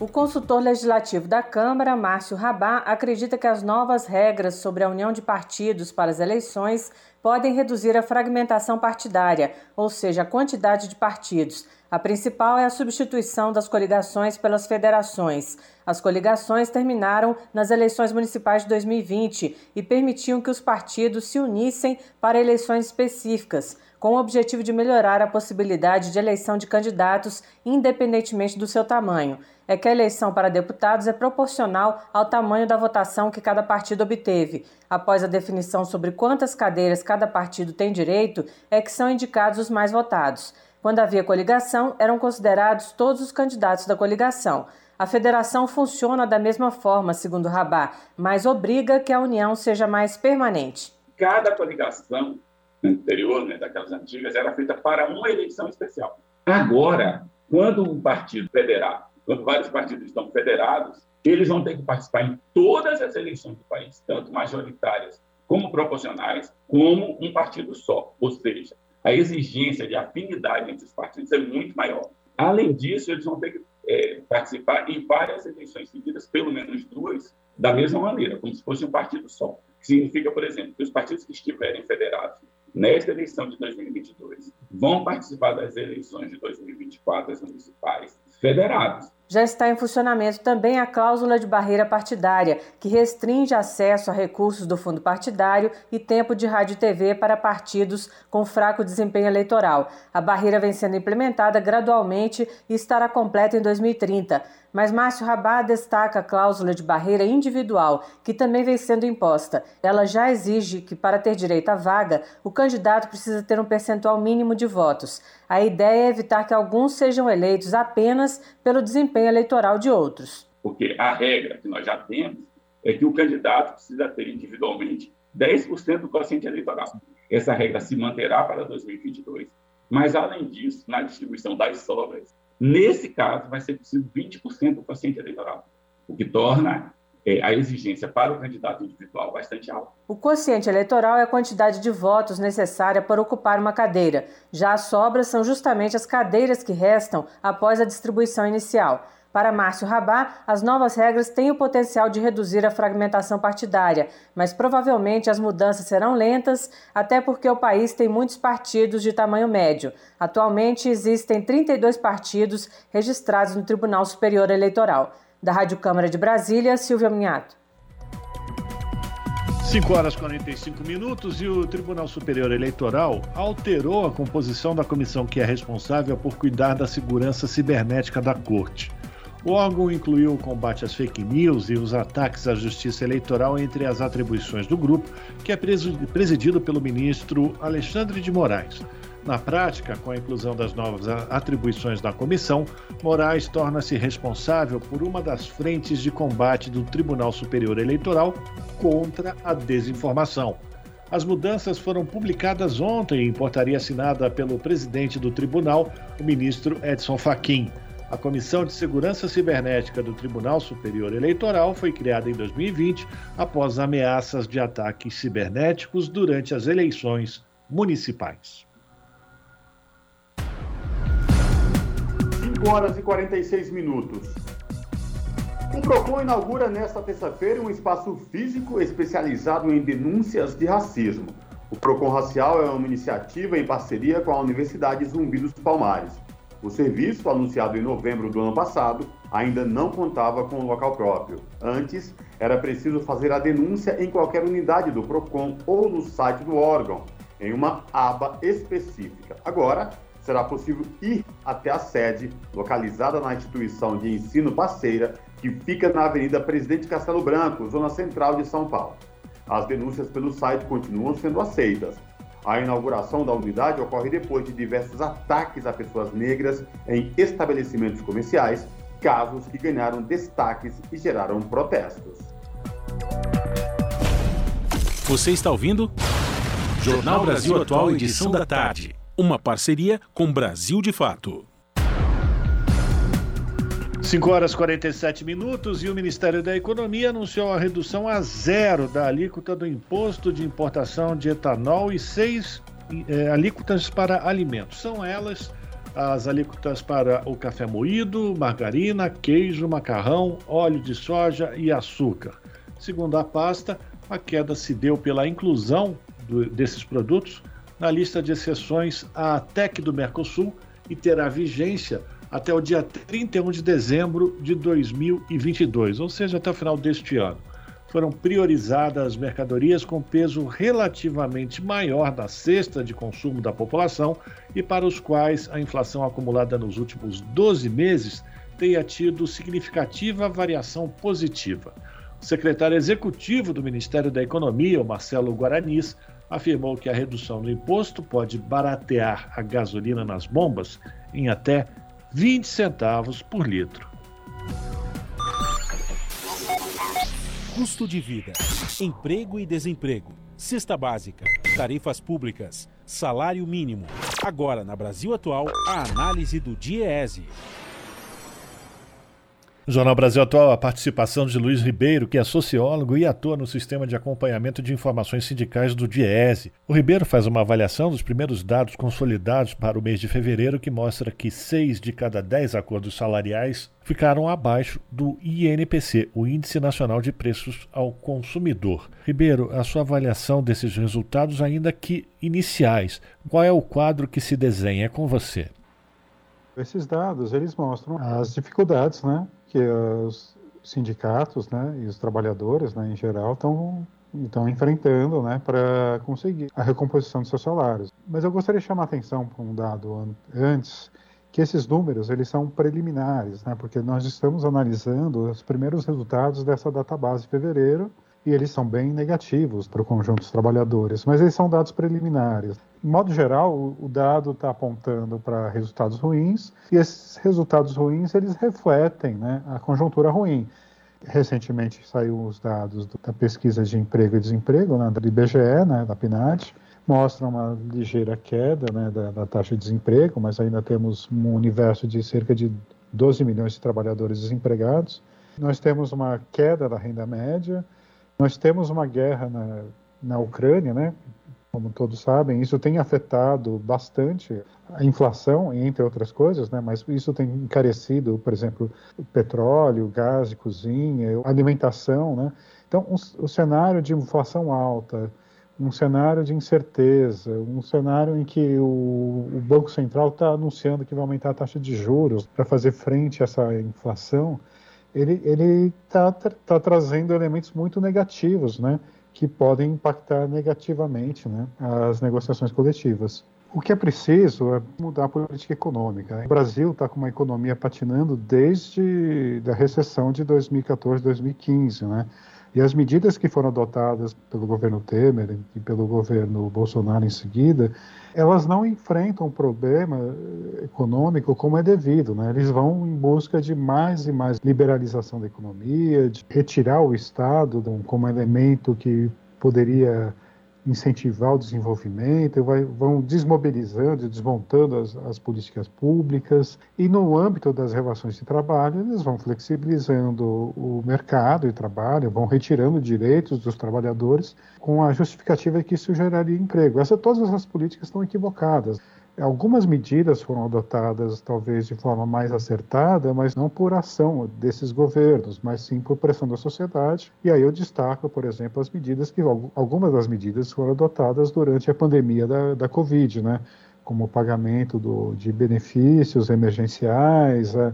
O consultor legislativo da Câmara, Márcio Rabá, acredita que as novas regras sobre a união de partidos para as eleições podem reduzir a fragmentação partidária, ou seja, a quantidade de partidos, a principal é a substituição das coligações pelas federações. As coligações terminaram nas eleições municipais de 2020 e permitiam que os partidos se unissem para eleições específicas, com o objetivo de melhorar a possibilidade de eleição de candidatos independentemente do seu tamanho. É que a eleição para deputados é proporcional ao tamanho da votação que cada partido obteve. Após a definição sobre quantas cadeiras cada partido tem direito, é que são indicados os mais votados. Quando havia coligação, eram considerados todos os candidatos da coligação. A federação funciona da mesma forma, segundo Rabá, mas obriga que a união seja mais permanente. Cada coligação anterior, né, daquelas antigas, era feita para uma eleição especial. Agora, quando um partido federado, quando vários partidos estão federados, eles vão ter que participar em todas as eleições do país, tanto majoritárias como proporcionais, como um partido só. Ou seja, a exigência de afinidade entre os partidos é muito maior. Além disso, eles vão ter que é, participar em várias eleições seguidas, pelo menos duas, da mesma maneira, como se fosse um partido só. Significa, por exemplo, que os partidos que estiverem federados nesta eleição de 2022 vão participar das eleições de 2024, as municipais, federados. já está em funcionamento também a cláusula de barreira partidária, que restringe acesso a recursos do fundo partidário e tempo de rádio e TV para partidos com fraco desempenho eleitoral. A barreira vem sendo implementada gradualmente e estará completa em 2030. Mas Márcio Rabá destaca a cláusula de barreira individual, que também vem sendo imposta. Ela já exige que, para ter direito à vaga, o candidato precisa ter um percentual mínimo de votos. A ideia é evitar que alguns sejam eleitos apenas pelo desempenho eleitoral de outros. Porque a regra que nós já temos é que o candidato precisa ter individualmente 10% do quociente eleitoral. Essa regra se manterá para 2022. Mas, além disso, na distribuição das sobras, nesse caso, vai ser preciso 20% do quociente eleitoral, o que torna é, a exigência para o candidato individual bastante alta. O quociente eleitoral é a quantidade de votos necessária para ocupar uma cadeira. Já as sobras são justamente as cadeiras que restam após a distribuição inicial. Para Márcio Rabá, as novas regras têm o potencial de reduzir a fragmentação partidária, mas provavelmente as mudanças serão lentas, até porque o país tem muitos partidos de tamanho médio. Atualmente existem 32 partidos registrados no Tribunal Superior Eleitoral. Da Rádio Câmara de Brasília, Silvia Minhato. 5 horas e 45 minutos e o Tribunal Superior Eleitoral alterou a composição da comissão que é responsável por cuidar da segurança cibernética da Corte. O órgão incluiu o combate às fake news e os ataques à justiça eleitoral entre as atribuições do grupo, que é presidido pelo ministro Alexandre de Moraes. Na prática, com a inclusão das novas atribuições da comissão, Moraes torna-se responsável por uma das frentes de combate do Tribunal Superior Eleitoral contra a desinformação. As mudanças foram publicadas ontem em portaria assinada pelo presidente do tribunal, o ministro Edson Fachin. A Comissão de Segurança Cibernética do Tribunal Superior Eleitoral foi criada em 2020 após ameaças de ataques cibernéticos durante as eleições municipais. 5 horas e 46 minutos. O PROCON inaugura nesta terça-feira um espaço físico especializado em denúncias de racismo. O PROCON Racial é uma iniciativa em parceria com a Universidade Zumbi dos Palmares. O serviço, anunciado em novembro do ano passado, ainda não contava com um local próprio. Antes, era preciso fazer a denúncia em qualquer unidade do PROCON ou no site do órgão, em uma aba específica. Agora, será possível ir até a sede, localizada na instituição de ensino parceira, que fica na Avenida Presidente Castelo Branco, zona central de São Paulo. As denúncias pelo site continuam sendo aceitas. A inauguração da unidade ocorre depois de diversos ataques a pessoas negras em estabelecimentos comerciais, casos que ganharam destaques e geraram protestos. Você está ouvindo? Jornal Brasil Atual, edição da tarde uma parceria com Brasil de Fato. 5 horas e 47 minutos e o Ministério da Economia anunciou a redução a zero da alíquota do imposto de importação de etanol e seis é, alíquotas para alimentos. São elas as alíquotas para o café moído, margarina, queijo, macarrão, óleo de soja e açúcar. Segundo a pasta, a queda se deu pela inclusão do, desses produtos na lista de exceções à TEC do Mercosul e terá vigência até o dia 31 de dezembro de 2022, ou seja, até o final deste ano. Foram priorizadas mercadorias com peso relativamente maior na cesta de consumo da população e para os quais a inflação acumulada nos últimos 12 meses tenha tido significativa variação positiva. O secretário executivo do Ministério da Economia, Marcelo Guaranis, afirmou que a redução do imposto pode baratear a gasolina nas bombas em até 20 centavos por litro. Custo de vida, emprego e desemprego, cesta básica, tarifas públicas, salário mínimo. Agora, na Brasil Atual, a análise do DIEESE. No Jornal Brasil Atual, a participação de Luiz Ribeiro, que é sociólogo e atua no sistema de acompanhamento de informações sindicais do DIESE. O Ribeiro faz uma avaliação dos primeiros dados consolidados para o mês de fevereiro, que mostra que seis de cada dez acordos salariais ficaram abaixo do INPC, o Índice Nacional de Preços ao Consumidor. Ribeiro, a sua avaliação desses resultados, ainda que iniciais, qual é o quadro que se desenha? Com você. Esses dados, eles mostram as dificuldades, né, que os sindicatos, né, e os trabalhadores, né, em geral, estão estão enfrentando, né, para conseguir a recomposição dos seus salários. Mas eu gostaria de chamar a atenção para um dado antes, que esses números eles são preliminares, né, porque nós estamos analisando os primeiros resultados dessa database de fevereiro e eles são bem negativos para o conjunto dos trabalhadores, mas eles são dados preliminares. De modo geral, o dado está apontando para resultados ruins e esses resultados ruins eles refletem né, a conjuntura ruim. Recentemente saiu os dados da pesquisa de emprego e desemprego, né, IBGE, né, da PNAD, mostram uma ligeira queda né, da, da, taxa de desemprego, mas ainda temos um universo de cerca de 12 milhões de trabalhadores desempregados. Nós temos uma queda da renda média, nós temos uma guerra na, na Ucrânia, né, como todos sabem, isso tem afetado bastante a inflação, entre outras coisas, né? mas isso tem encarecido, por exemplo, petróleo, gás de cozinha, alimentação. Né? Então, o cenário de inflação alta, um cenário de incerteza, um cenário em que o Banco Central está anunciando que vai aumentar a taxa de juros para fazer frente a essa inflação, ele está tá trazendo elementos muito negativos, né? que podem impactar negativamente né, as negociações coletivas. O que é preciso é mudar a política econômica. O Brasil está com uma economia patinando desde a recessão de 2014, 2015, né? E as medidas que foram adotadas pelo governo Temer e pelo governo Bolsonaro em seguida, elas não enfrentam o problema econômico como é devido. Né? Eles vão em busca de mais e mais liberalização da economia, de retirar o Estado como elemento que poderia incentivar o desenvolvimento, vai, vão desmobilizando e desmontando as, as, políticas públicas e no âmbito das relações de trabalho eles vão flexibilizando o mercado de trabalho, vão retirando direitos dos trabalhadores com a justificativa que isso geraria emprego. Essa, todas essas políticas estão equivocadas. Algumas medidas foram adotadas, talvez de forma mais acertada, mas não por ação desses governos, mas sim por pressão da sociedade. E aí eu destaco, por exemplo, as medidas que algumas das medidas foram adotadas durante a pandemia da, da Covid, né? como o pagamento do, de benefícios emergenciais, a,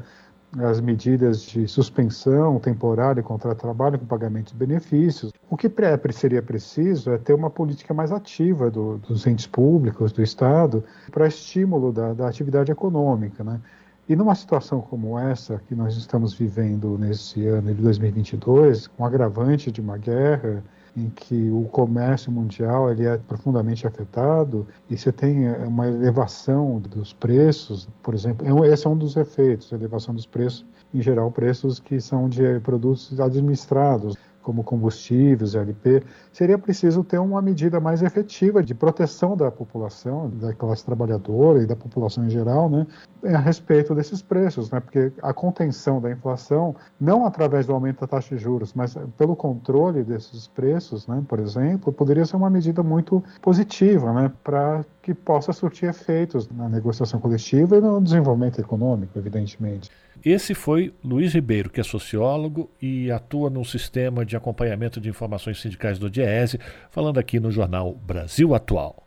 as medidas de suspensão temporária contra o trabalho com pagamento de benefícios. O que seria preciso é ter uma política mais ativa do, dos entes públicos, do Estado, para estímulo da, da atividade econômica. Né? E numa situação como essa que nós estamos vivendo nesse ano de 2022, com agravante de uma guerra, em que o comércio mundial ele é profundamente afetado e você tem eh, uma elevação dos preços, por exemplo, é esse é um dos efeitos, a elevação dos preços, em geral preços que são de produtos administrados, como combustíveis, LP, seria preciso ter uma medida mais efetiva de proteção da população, da classe trabalhadora e da população em geral, né, a respeito desses preços, né, porque a contenção da inflação, não através do aumento da taxa de juros, mas pelo controle desses preços, né, por exemplo, poderia ser uma medida muito positiva, né, para que possa surtir efeitos na negociação coletiva e no desenvolvimento econômico, evidentemente. Esse foi Luiz Ribeiro, que é sociólogo e atua no sistema de acompanhamento de informações sindicais do DIESE, falando aqui no jornal Brasil Atual.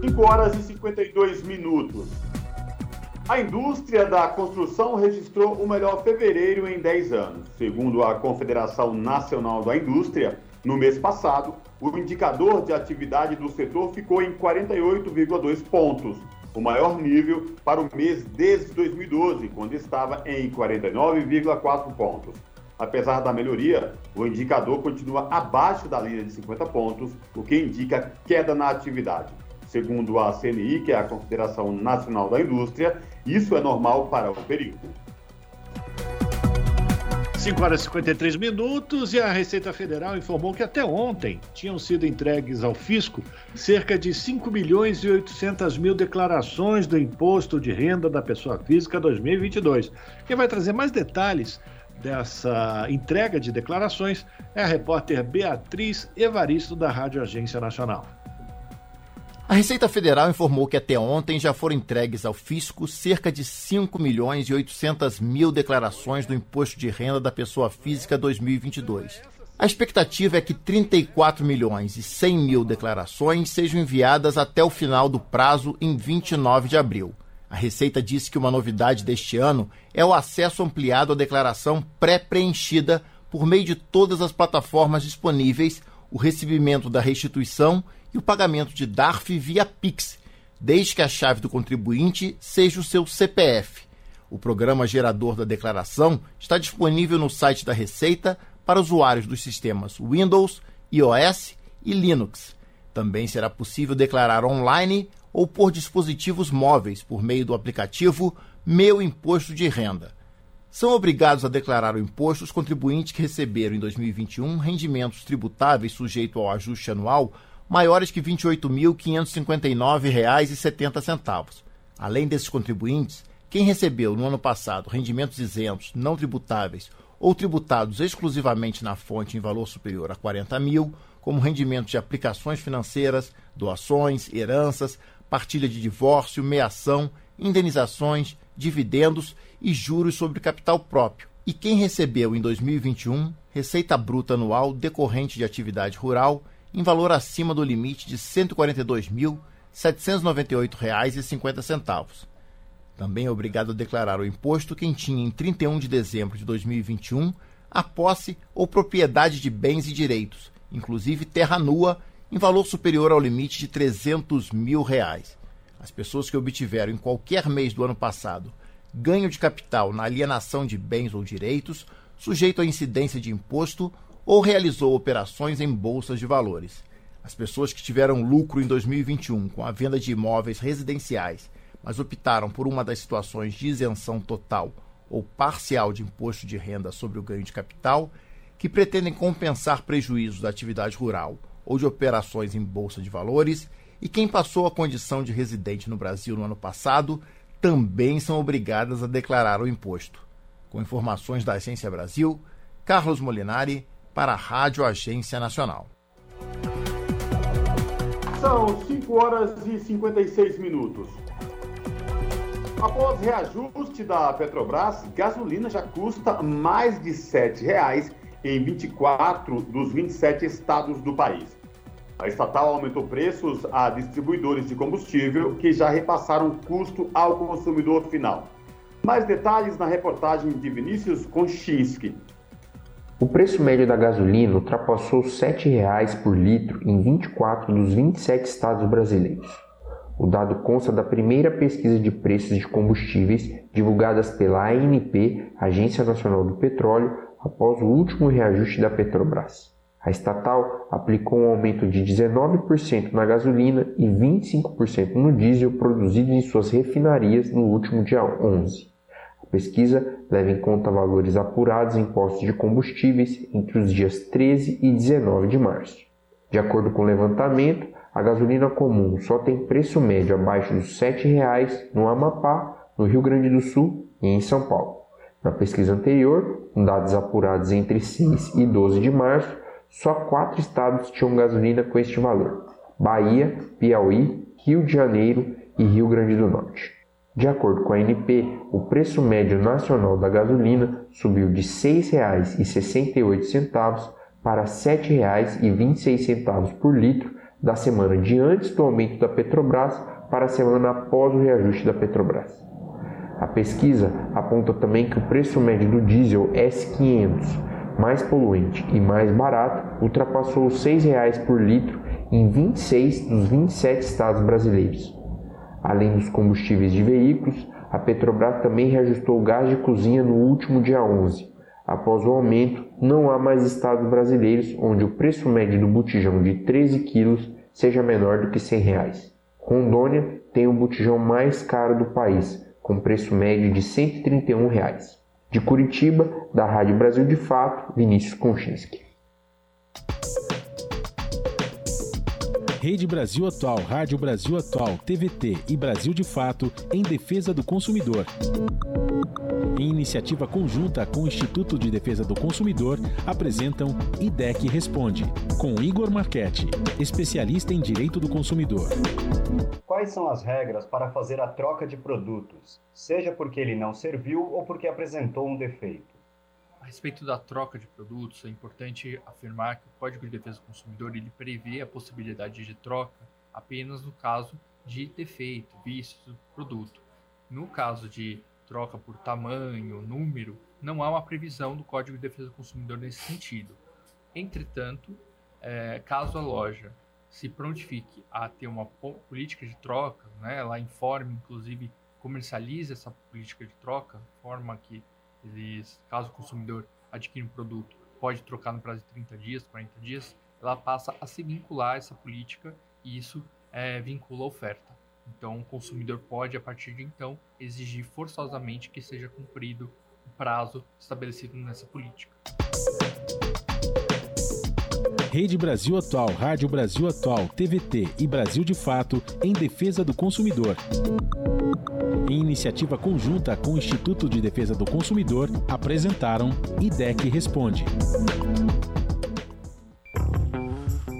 5 horas e 52 minutos. A indústria da construção registrou o melhor fevereiro em 10 anos. Segundo a Confederação Nacional da Indústria, no mês passado, o indicador de atividade do setor ficou em 48,2 pontos, o maior nível para o mês desde 2012, quando estava em 49,4 pontos. Apesar da melhoria, o indicador continua abaixo da linha de 50 pontos, o que indica queda na atividade. Segundo a CNI, que é a Confederação Nacional da Indústria, isso é normal para o período. 5 horas e 53 minutos e a Receita Federal informou que até ontem tinham sido entregues ao fisco cerca de 5 milhões e 800 mil declarações do Imposto de Renda da Pessoa Física 2022. Quem vai trazer mais detalhes dessa entrega de declarações é a repórter Beatriz Evaristo da Rádio Agência Nacional. A Receita Federal informou que até ontem já foram entregues ao fisco cerca de 5 milhões e 800 mil declarações do Imposto de Renda da Pessoa Física 2022. A expectativa é que 34 milhões e 100 mil declarações sejam enviadas até o final do prazo em 29 de abril. A Receita disse que uma novidade deste ano é o acesso ampliado à declaração pré-preenchida por meio de todas as plataformas disponíveis, o recebimento da restituição e o pagamento de DARF via Pix, desde que a chave do contribuinte seja o seu CPF. O programa gerador da declaração está disponível no site da Receita para usuários dos sistemas Windows, iOS e Linux. Também será possível declarar online ou por dispositivos móveis por meio do aplicativo Meu Imposto de Renda. São obrigados a declarar o imposto os contribuintes que receberam em 2021 rendimentos tributáveis sujeitos ao ajuste anual maiores que R$ 28.559,70. Além desses contribuintes, quem recebeu no ano passado rendimentos isentos não tributáveis ou tributados exclusivamente na fonte em valor superior a 40 mil, como rendimentos de aplicações financeiras, doações, heranças, partilha de divórcio, meação, indenizações, dividendos e juros sobre capital próprio. E quem recebeu em 2021 receita bruta anual decorrente de atividade rural em valor acima do limite de R$ 142.798,50. Também é obrigado a declarar o imposto quem tinha em 31 de dezembro de 2021 a posse ou propriedade de bens e direitos, inclusive terra nua, em valor superior ao limite de 300 mil reais. As pessoas que obtiveram em qualquer mês do ano passado ganho de capital na alienação de bens ou direitos, sujeito à incidência de imposto, ou realizou operações em bolsas de valores. As pessoas que tiveram lucro em 2021 com a venda de imóveis residenciais, mas optaram por uma das situações de isenção total ou parcial de imposto de renda sobre o ganho de capital, que pretendem compensar prejuízos da atividade rural ou de operações em bolsa de valores, e quem passou a condição de residente no Brasil no ano passado, também são obrigadas a declarar o imposto. Com informações da Agência Brasil, Carlos Molinari para a Rádio Agência Nacional. São 5 horas e 56 minutos. Após reajuste da Petrobras, gasolina já custa mais de R$ 7,00 em 24 dos 27 estados do país. A estatal aumentou preços a distribuidores de combustível que já repassaram o custo ao consumidor final. Mais detalhes na reportagem de Vinícius Konchinski. O preço médio da gasolina ultrapassou R$ 7,00 por litro em 24 dos 27 estados brasileiros. O dado consta da primeira pesquisa de preços de combustíveis divulgadas pela ANP, Agência Nacional do Petróleo, após o último reajuste da Petrobras. A estatal aplicou um aumento de 19% na gasolina e 25% no diesel produzido em suas refinarias no último dia 11 pesquisa leva em conta valores apurados em postos de combustíveis entre os dias 13 e 19 de março. De acordo com o levantamento, a gasolina comum só tem preço médio abaixo dos R$ 7,00 no Amapá, no Rio Grande do Sul e em São Paulo. Na pesquisa anterior, com dados apurados entre 6 e 12 de março, só quatro estados tinham gasolina com este valor: Bahia, Piauí, Rio de Janeiro e Rio Grande do Norte. De acordo com a ANP, o preço médio nacional da gasolina subiu de R$ 6,68 para R$ 7,26 por litro da semana de antes do aumento da Petrobras para a semana após o reajuste da Petrobras. A pesquisa aponta também que o preço médio do diesel S500, mais poluente e mais barato, ultrapassou R$ 6,00 por litro em 26 dos 27 estados brasileiros. Além dos combustíveis de veículos, a Petrobras também reajustou o gás de cozinha no último dia 11. Após o aumento, não há mais estados brasileiros onde o preço médio do botijão de 13 quilos seja menor do que 100 reais. Rondônia tem o botijão mais caro do país, com preço médio de 131 reais. De Curitiba, da Rádio Brasil de Fato, Vinícius Konchinski. Rede Brasil Atual, Rádio Brasil Atual, TVT e Brasil de Fato em defesa do consumidor. Em iniciativa conjunta com o Instituto de Defesa do Consumidor, apresentam IDEC Responde, com Igor Marchetti, especialista em direito do consumidor. Quais são as regras para fazer a troca de produtos, seja porque ele não serviu ou porque apresentou um defeito? A respeito da troca de produtos, é importante afirmar que o Código de Defesa do Consumidor ele prevê a possibilidade de troca apenas no caso de defeito, vícios do produto. No caso de troca por tamanho, número, não há uma previsão do Código de Defesa do Consumidor nesse sentido. Entretanto, é, caso a loja se prontifique a ter uma política de troca, né, ela informe, inclusive, comercialize essa política de troca, forma que eles, caso o consumidor adquira um produto, pode trocar no prazo de 30 dias, 40 dias, ela passa a se vincular a essa política e isso é, vincula a oferta. Então, o consumidor pode, a partir de então, exigir forçosamente que seja cumprido o prazo estabelecido nessa política. Rede Brasil Atual, Rádio Brasil Atual, TVT e Brasil de Fato em defesa do consumidor. Em iniciativa conjunta com o Instituto de Defesa do Consumidor, apresentaram IDEC Responde.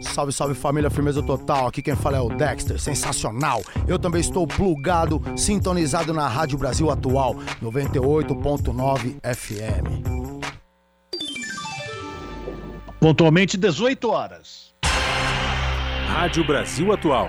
Salve, salve família, firmeza total. Aqui quem fala é o Dexter, sensacional. Eu também estou plugado, sintonizado na Rádio Brasil Atual, 98.9 FM. Pontualmente 18 horas. Rádio Brasil Atual.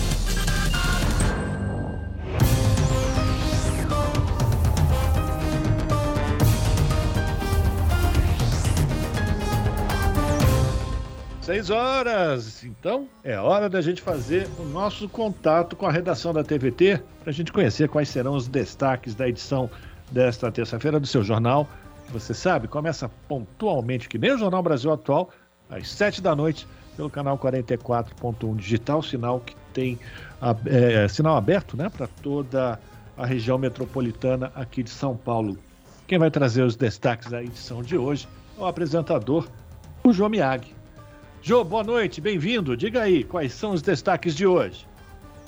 Seis horas. Então, é hora da gente fazer o nosso contato com a redação da TVT para a gente conhecer quais serão os destaques da edição desta terça-feira do seu jornal. Você sabe, começa pontualmente, que nem o Jornal Brasil Atual, às sete da noite, pelo canal 44.1 digital, sinal que tem é, sinal aberto né, para toda a região metropolitana aqui de São Paulo. Quem vai trazer os destaques da edição de hoje é o apresentador, o João Miag. Jô, boa noite, bem-vindo. Diga aí, quais são os destaques de hoje?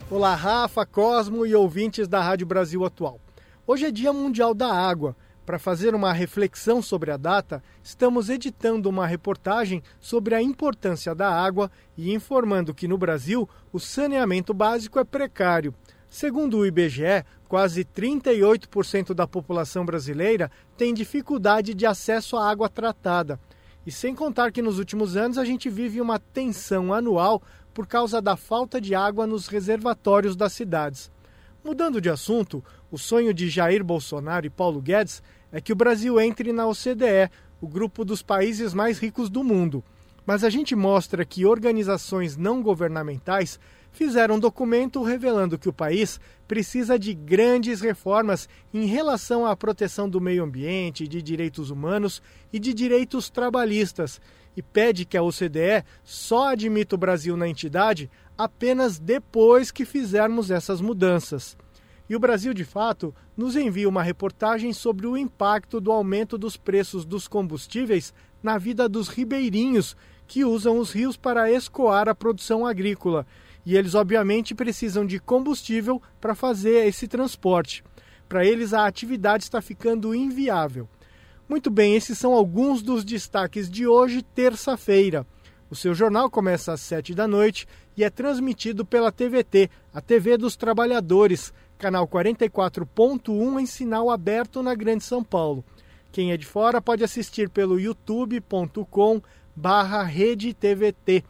Olá, Rafa, Cosmo e ouvintes da Rádio Brasil Atual. Hoje é Dia Mundial da Água. Para fazer uma reflexão sobre a data, estamos editando uma reportagem sobre a importância da água e informando que no Brasil o saneamento básico é precário. Segundo o IBGE, quase 38% da população brasileira tem dificuldade de acesso à água tratada. E sem contar que nos últimos anos a gente vive uma tensão anual por causa da falta de água nos reservatórios das cidades. Mudando de assunto, o sonho de Jair Bolsonaro e Paulo Guedes é que o Brasil entre na OCDE, o grupo dos países mais ricos do mundo. Mas a gente mostra que organizações não governamentais fizeram um documento revelando que o país precisa de grandes reformas em relação à proteção do meio ambiente, de direitos humanos e de direitos trabalhistas, e pede que a OCDE só admita o Brasil na entidade apenas depois que fizermos essas mudanças. E o Brasil, de fato, nos envia uma reportagem sobre o impacto do aumento dos preços dos combustíveis na vida dos ribeirinhos que usam os rios para escoar a produção agrícola e eles, obviamente, precisam de combustível para fazer esse transporte. Para eles, a atividade está ficando inviável. Muito bem, esses são alguns dos destaques de hoje, terça-feira. O seu jornal começa às sete da noite e é transmitido pela TVT, a TV dos Trabalhadores, canal 44.1 em sinal aberto na Grande São Paulo. Quem é de fora pode assistir pelo youtube.com barra rede TVT.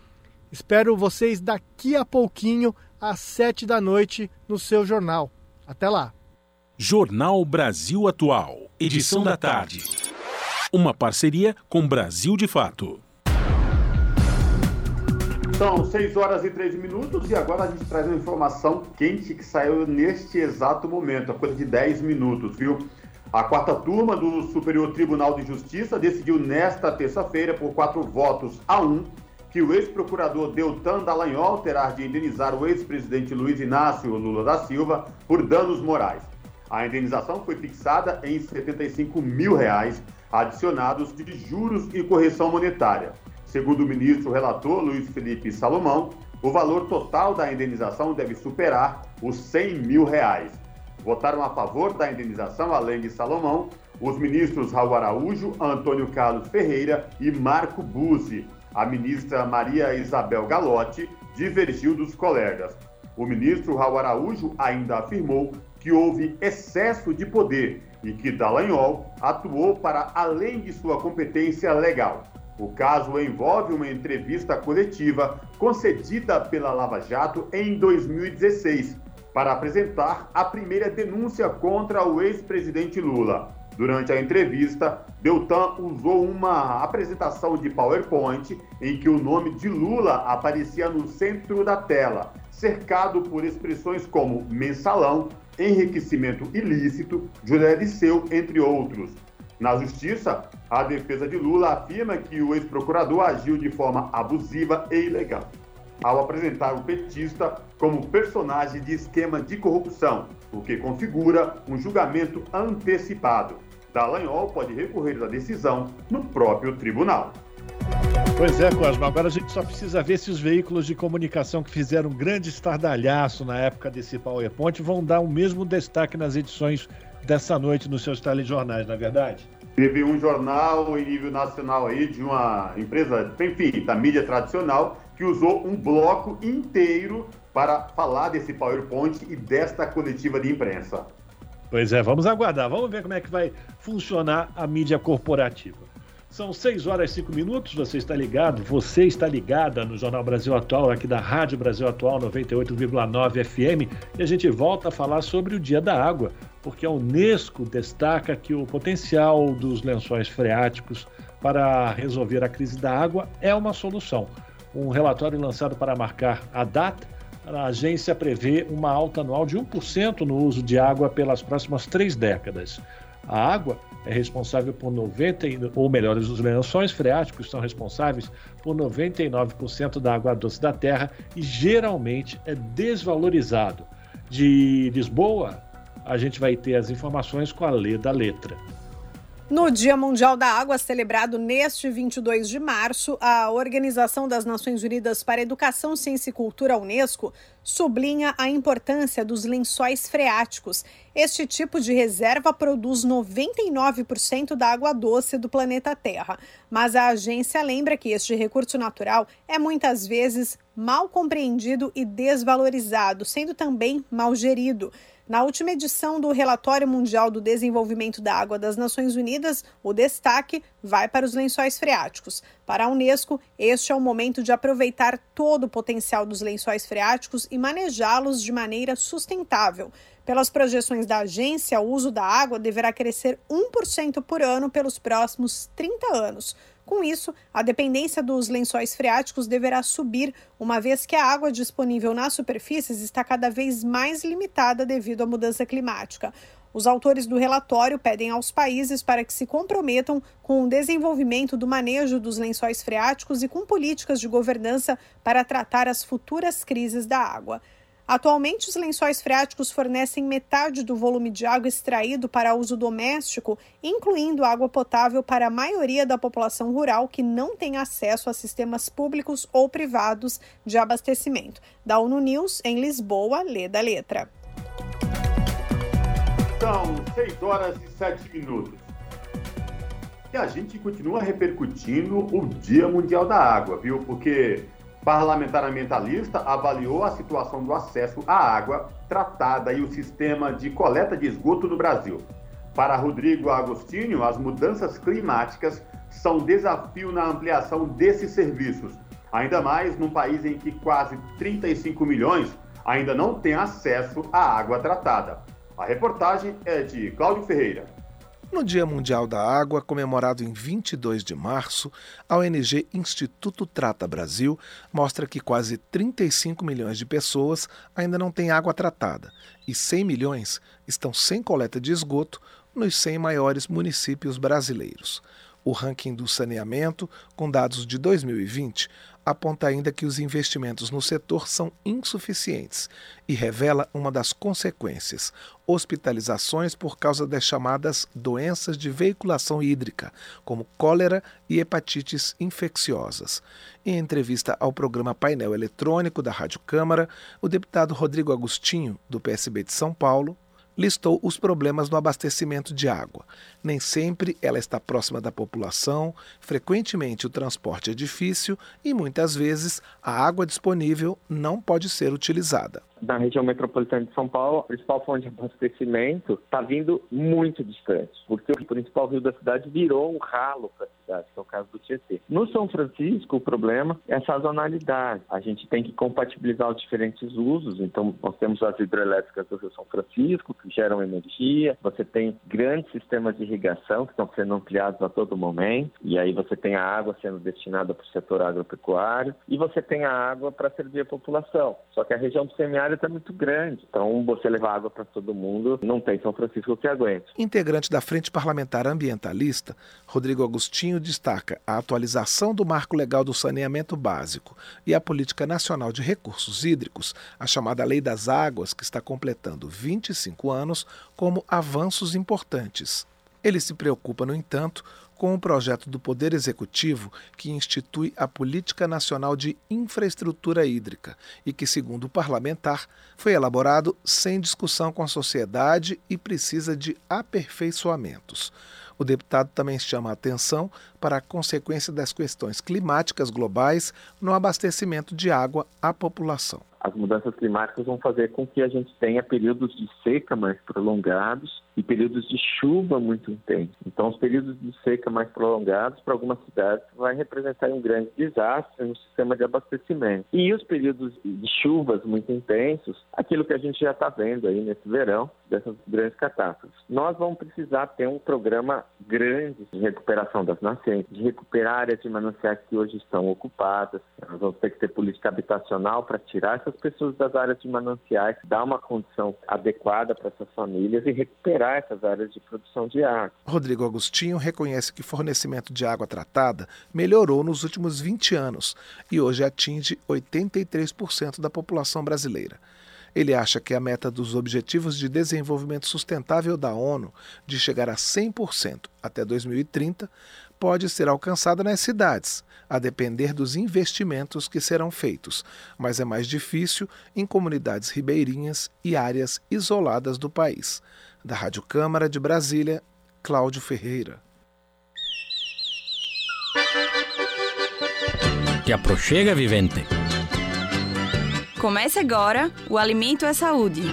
Espero vocês daqui a pouquinho, às sete da noite, no seu jornal. Até lá. Jornal Brasil Atual, edição da tarde. Uma parceria com Brasil de Fato. São 6 horas e 13 minutos e agora a gente traz uma informação quente que saiu neste exato momento, a coisa de 10 minutos, viu? A quarta turma do Superior Tribunal de Justiça decidiu nesta terça-feira, por quatro votos a um, que o ex-procurador Deltan Dallagnol terá de indenizar o ex-presidente Luiz Inácio Lula da Silva por danos morais. A indenização foi fixada em 75 mil reais, adicionados de juros e correção monetária. Segundo o ministro relator Luiz Felipe Salomão, o valor total da indenização deve superar os 100 mil reais. Votaram a favor da indenização, além de Salomão, os ministros Raul Araújo, Antônio Carlos Ferreira e Marco Buzzi. A ministra Maria Isabel Galotti divergiu dos colegas. O ministro Raul Araújo ainda afirmou que houve excesso de poder e que Dallagnol atuou para além de sua competência legal. O caso envolve uma entrevista coletiva concedida pela Lava Jato em 2016 para apresentar a primeira denúncia contra o ex-presidente Lula. Durante a entrevista, Deltan usou uma apresentação de PowerPoint em que o nome de Lula aparecia no centro da tela, cercado por expressões como mensalão, enriquecimento ilícito, José Liceu, entre outros. Na justiça, a defesa de Lula afirma que o ex-procurador agiu de forma abusiva e ilegal, ao apresentar o petista como personagem de esquema de corrupção, o que configura um julgamento antecipado. Dallagnol pode recorrer da decisão no próprio tribunal. Pois é, Cosmo. Agora a gente só precisa ver se os veículos de comunicação que fizeram um grande estardalhaço na época desse PowerPoint vão dar o mesmo destaque nas edições dessa noite nos seus telejornais, não é verdade? Teve um jornal em nível nacional aí de uma empresa, enfim, da mídia tradicional, que usou um bloco inteiro para falar desse PowerPoint e desta coletiva de imprensa. Pois é, vamos aguardar, vamos ver como é que vai funcionar a mídia corporativa. São 6 horas e 5 minutos, você está ligado, você está ligada no Jornal Brasil Atual, aqui da Rádio Brasil Atual 98,9 FM, e a gente volta a falar sobre o Dia da Água, porque a Unesco destaca que o potencial dos lençóis freáticos para resolver a crise da água é uma solução. Um relatório lançado para marcar a data, a agência prevê uma alta anual de 1% no uso de água pelas próximas três décadas. A água é responsável por 90, ou melhor, os lençóis freáticos são responsáveis por 99% da água doce da Terra e geralmente é desvalorizado. De Lisboa, a gente vai ter as informações com a Lê da letra. No Dia Mundial da Água, celebrado neste 22 de março, a Organização das Nações Unidas para Educação, Ciência e Cultura, Unesco, sublinha a importância dos lençóis freáticos. Este tipo de reserva produz 99% da água doce do planeta Terra, mas a agência lembra que este recurso natural é muitas vezes mal compreendido e desvalorizado, sendo também mal gerido. Na última edição do Relatório Mundial do Desenvolvimento da Água das Nações Unidas, o destaque vai para os lençóis freáticos. Para a Unesco, este é o momento de aproveitar todo o potencial dos lençóis freáticos e manejá-los de maneira sustentável. Pelas projeções da agência, o uso da água deverá crescer 1% por ano pelos próximos 30 anos. Com isso, a dependência dos lençóis freáticos deverá subir, uma vez que a água disponível nas superfícies está cada vez mais limitada devido à mudança climática. Os autores do relatório pedem aos países para que se comprometam com o desenvolvimento do manejo dos lençóis freáticos e com políticas de governança para tratar as futuras crises da água. Atualmente, os lençóis freáticos fornecem metade do volume de água extraído para uso doméstico, incluindo água potável para a maioria da população rural que não tem acesso a sistemas públicos ou privados de abastecimento. Da ONU News, em Lisboa, lê da letra. São 6 horas e 7 minutos. E a gente continua repercutindo o Dia Mundial da Água, viu? Porque parlamentar ambientalista avaliou a situação do acesso à água tratada e o sistema de coleta de esgoto no Brasil. Para Rodrigo Agostinho, as mudanças climáticas são desafio na ampliação desses serviços, ainda mais num país em que quase 35 milhões ainda não têm acesso à água tratada. A reportagem é de Cláudio Ferreira. No Dia Mundial da Água, comemorado em 22 de março, a ONG Instituto Trata Brasil mostra que quase 35 milhões de pessoas ainda não têm água tratada e 100 milhões estão sem coleta de esgoto nos 100 maiores municípios brasileiros. O ranking do saneamento, com dados de 2020, aponta ainda que os investimentos no setor são insuficientes e revela uma das consequências: hospitalizações por causa das chamadas doenças de veiculação hídrica, como cólera e hepatites infecciosas. Em entrevista ao programa Painel Eletrônico da Rádio Câmara, o deputado Rodrigo Agostinho, do PSB de São Paulo, listou os problemas no abastecimento de água. Nem sempre ela está próxima da população, frequentemente o transporte é difícil e muitas vezes a água disponível não pode ser utilizada da região metropolitana de São Paulo, a principal fonte de abastecimento está vindo muito distante, porque o principal rio da cidade virou um ralo para a cidade, que é o caso do Tietê. No São Francisco, o problema é a sazonalidade. A gente tem que compatibilizar os diferentes usos, então nós temos as hidrelétricas do Rio São Francisco, que geram energia, você tem grandes sistemas de irrigação que estão sendo ampliados a todo momento, e aí você tem a água sendo destinada para o setor agropecuário, e você tem a água para servir a população. Só que a região do semiárido está muito grande. Então, você levar água para todo mundo, não tem São Francisco que aguente. Integrante da Frente Parlamentar Ambientalista, Rodrigo Agostinho destaca a atualização do marco legal do saneamento básico e a Política Nacional de Recursos Hídricos, a chamada Lei das Águas, que está completando 25 anos, como avanços importantes. Ele se preocupa, no entanto, com o projeto do Poder Executivo que institui a Política Nacional de Infraestrutura Hídrica e que, segundo o parlamentar, foi elaborado sem discussão com a sociedade e precisa de aperfeiçoamentos. O deputado também chama a atenção para a consequência das questões climáticas globais no abastecimento de água à população. As mudanças climáticas vão fazer com que a gente tenha períodos de seca mais prolongados e períodos de chuva muito intensos. Então, os períodos de seca mais prolongados para algumas cidades vai representar um grande desastre no sistema de abastecimento. E os períodos de chuvas muito intensos, aquilo que a gente já está vendo aí nesse verão, dessas grandes catástrofes. Nós vamos precisar ter um programa grande de recuperação das nascentes, de recuperar áreas de mananciais que hoje estão ocupadas. Nós vamos ter que ter política habitacional para tirar essas pessoas das áreas de mananciais, dar uma condição adequada para essas famílias e recuperar essas áreas de produção de água. Rodrigo Agostinho reconhece que o fornecimento de água tratada melhorou nos últimos 20 anos e hoje atinge 83% da população brasileira. Ele acha que a meta dos Objetivos de Desenvolvimento Sustentável da ONU, de chegar a 100% até 2030, pode ser alcançada nas cidades, a depender dos investimentos que serão feitos, mas é mais difícil em comunidades ribeirinhas e áreas isoladas do país. Da Rádio Câmara de Brasília, Cláudio Ferreira. Te aproxega, vivente. Comece agora o Alimento é Saúde.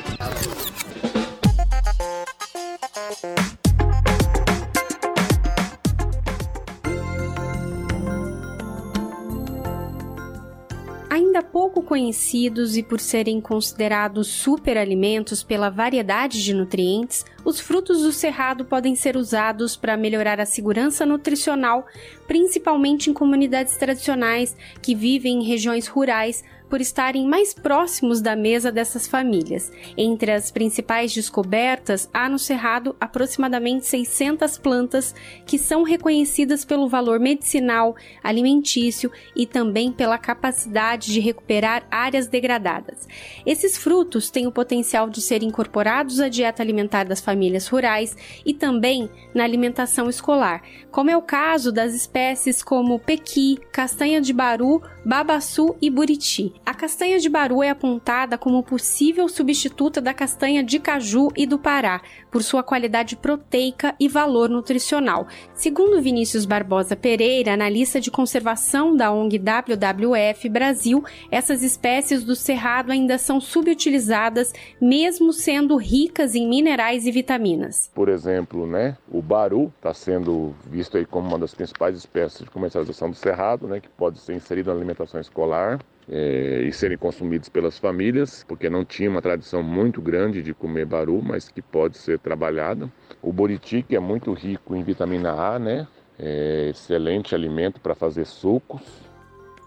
Ainda pouco conhecidos e por serem considerados superalimentos pela variedade de nutrientes, os frutos do cerrado podem ser usados para melhorar a segurança nutricional, principalmente em comunidades tradicionais que vivem em regiões rurais por estarem mais próximos da mesa dessas famílias. Entre as principais descobertas, há no Cerrado aproximadamente 600 plantas que são reconhecidas pelo valor medicinal, alimentício e também pela capacidade de recuperar áreas degradadas. Esses frutos têm o potencial de serem incorporados à dieta alimentar das famílias rurais e também na alimentação escolar, como é o caso das espécies como pequi, castanha de baru, babaçu e buriti. A castanha de baru é apontada como possível substituta da castanha de caju e do Pará, por sua qualidade proteica e valor nutricional. Segundo Vinícius Barbosa Pereira, analista de conservação da ONG WWF Brasil, essas espécies do cerrado ainda são subutilizadas, mesmo sendo ricas em minerais e vitaminas. Por exemplo, né, o baru está sendo visto aí como uma das principais espécies de comercialização do cerrado, né, que pode ser inserido na alimentação escolar é, e serem consumidos pelas famílias, porque não tinha uma tradição muito grande de comer baru, mas que pode ser trabalhada. O buriti, que é muito rico em vitamina A, né? É excelente alimento para fazer sucos.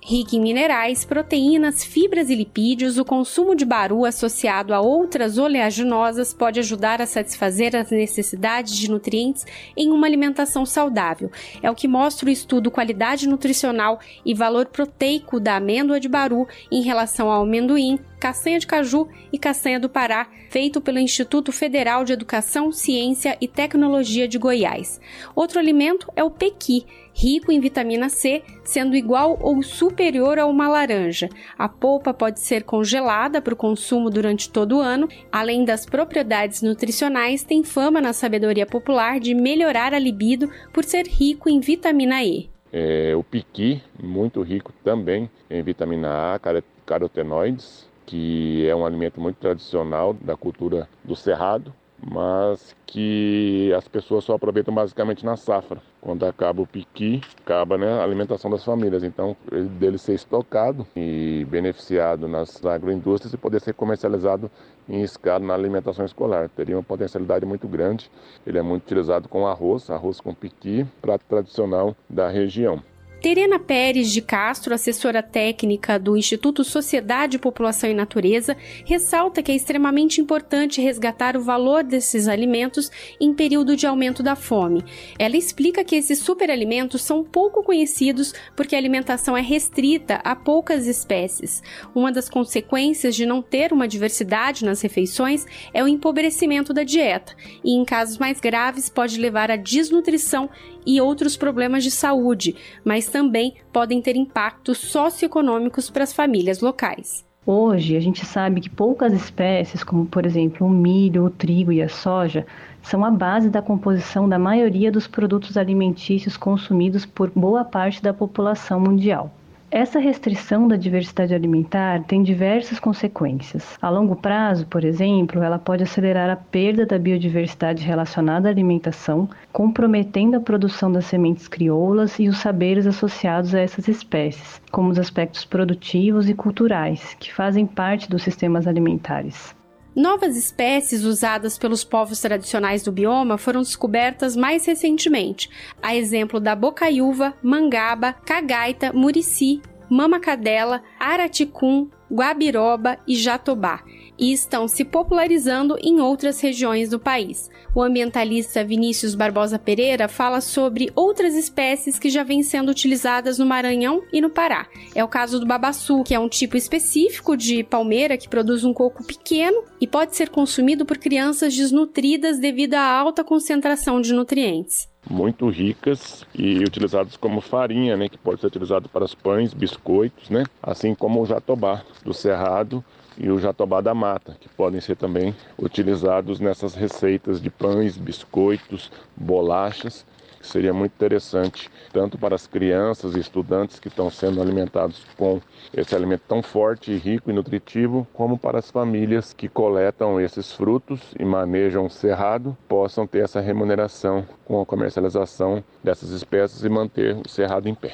Rica em minerais, proteínas, fibras e lipídios, o consumo de baru associado a outras oleaginosas pode ajudar a satisfazer as necessidades de nutrientes em uma alimentação saudável. É o que mostra o estudo Qualidade Nutricional e Valor Proteico da amêndoa de baru em relação ao amendoim, castanha de caju e castanha do Pará, feito pelo Instituto Federal de Educação, Ciência e Tecnologia de Goiás. Outro alimento é o pequi, rico em vitamina C, sendo igual ou superior a uma laranja. A polpa pode ser congelada para o consumo durante todo o ano. Além das propriedades nutricionais, tem fama na sabedoria popular de melhorar a libido por ser rico em vitamina E. É, o piqui, muito rico também em vitamina A, carotenoides, que é um alimento muito tradicional da cultura do cerrado, mas que as pessoas só aproveitam basicamente na safra. Quando acaba o piqui, acaba né, a alimentação das famílias. Então, dele ser estocado e beneficiado nas agroindústrias e poder ser comercializado em escala na alimentação escolar. Teria uma potencialidade muito grande. Ele é muito utilizado com arroz, arroz com piqui, prato tradicional da região. Terena Pérez de Castro, assessora técnica do Instituto Sociedade, População e Natureza, ressalta que é extremamente importante resgatar o valor desses alimentos em período de aumento da fome. Ela explica que esses superalimentos são pouco conhecidos porque a alimentação é restrita a poucas espécies. Uma das consequências de não ter uma diversidade nas refeições é o empobrecimento da dieta, e em casos mais graves pode levar à desnutrição e outros problemas de saúde, mas também podem ter impactos socioeconômicos para as famílias locais. Hoje, a gente sabe que poucas espécies, como por exemplo o milho, o trigo e a soja, são a base da composição da maioria dos produtos alimentícios consumidos por boa parte da população mundial. Essa restrição da diversidade alimentar tem diversas consequências. A longo prazo, por exemplo, ela pode acelerar a perda da biodiversidade relacionada à alimentação, comprometendo a produção das sementes crioulas e os saberes associados a essas espécies, como os aspectos produtivos e culturais, que fazem parte dos sistemas alimentares. Novas espécies usadas pelos povos tradicionais do bioma foram descobertas mais recentemente, a exemplo da bocaiúva, mangaba, cagaita, murici, mamacadela, araticum, guabiroba e jatobá, e estão se popularizando em outras regiões do país. O ambientalista Vinícius Barbosa Pereira fala sobre outras espécies que já vêm sendo utilizadas no Maranhão e no Pará. É o caso do babaçu, que é um tipo específico de palmeira que produz um coco pequeno e pode ser consumido por crianças desnutridas devido à alta concentração de nutrientes muito ricas e utilizadas como farinha, né, que pode ser utilizado para os pães, biscoitos, né, assim como o jatobá do cerrado e o jatobá da mata, que podem ser também utilizados nessas receitas de pães, biscoitos, bolachas, que seria muito interessante tanto para as crianças e estudantes que estão sendo alimentados com esse alimento tão forte, rico e nutritivo, como para as famílias que coletam esses frutos e manejam o cerrado, possam ter essa remuneração com a comercialização dessas espécies e manter o cerrado em pé.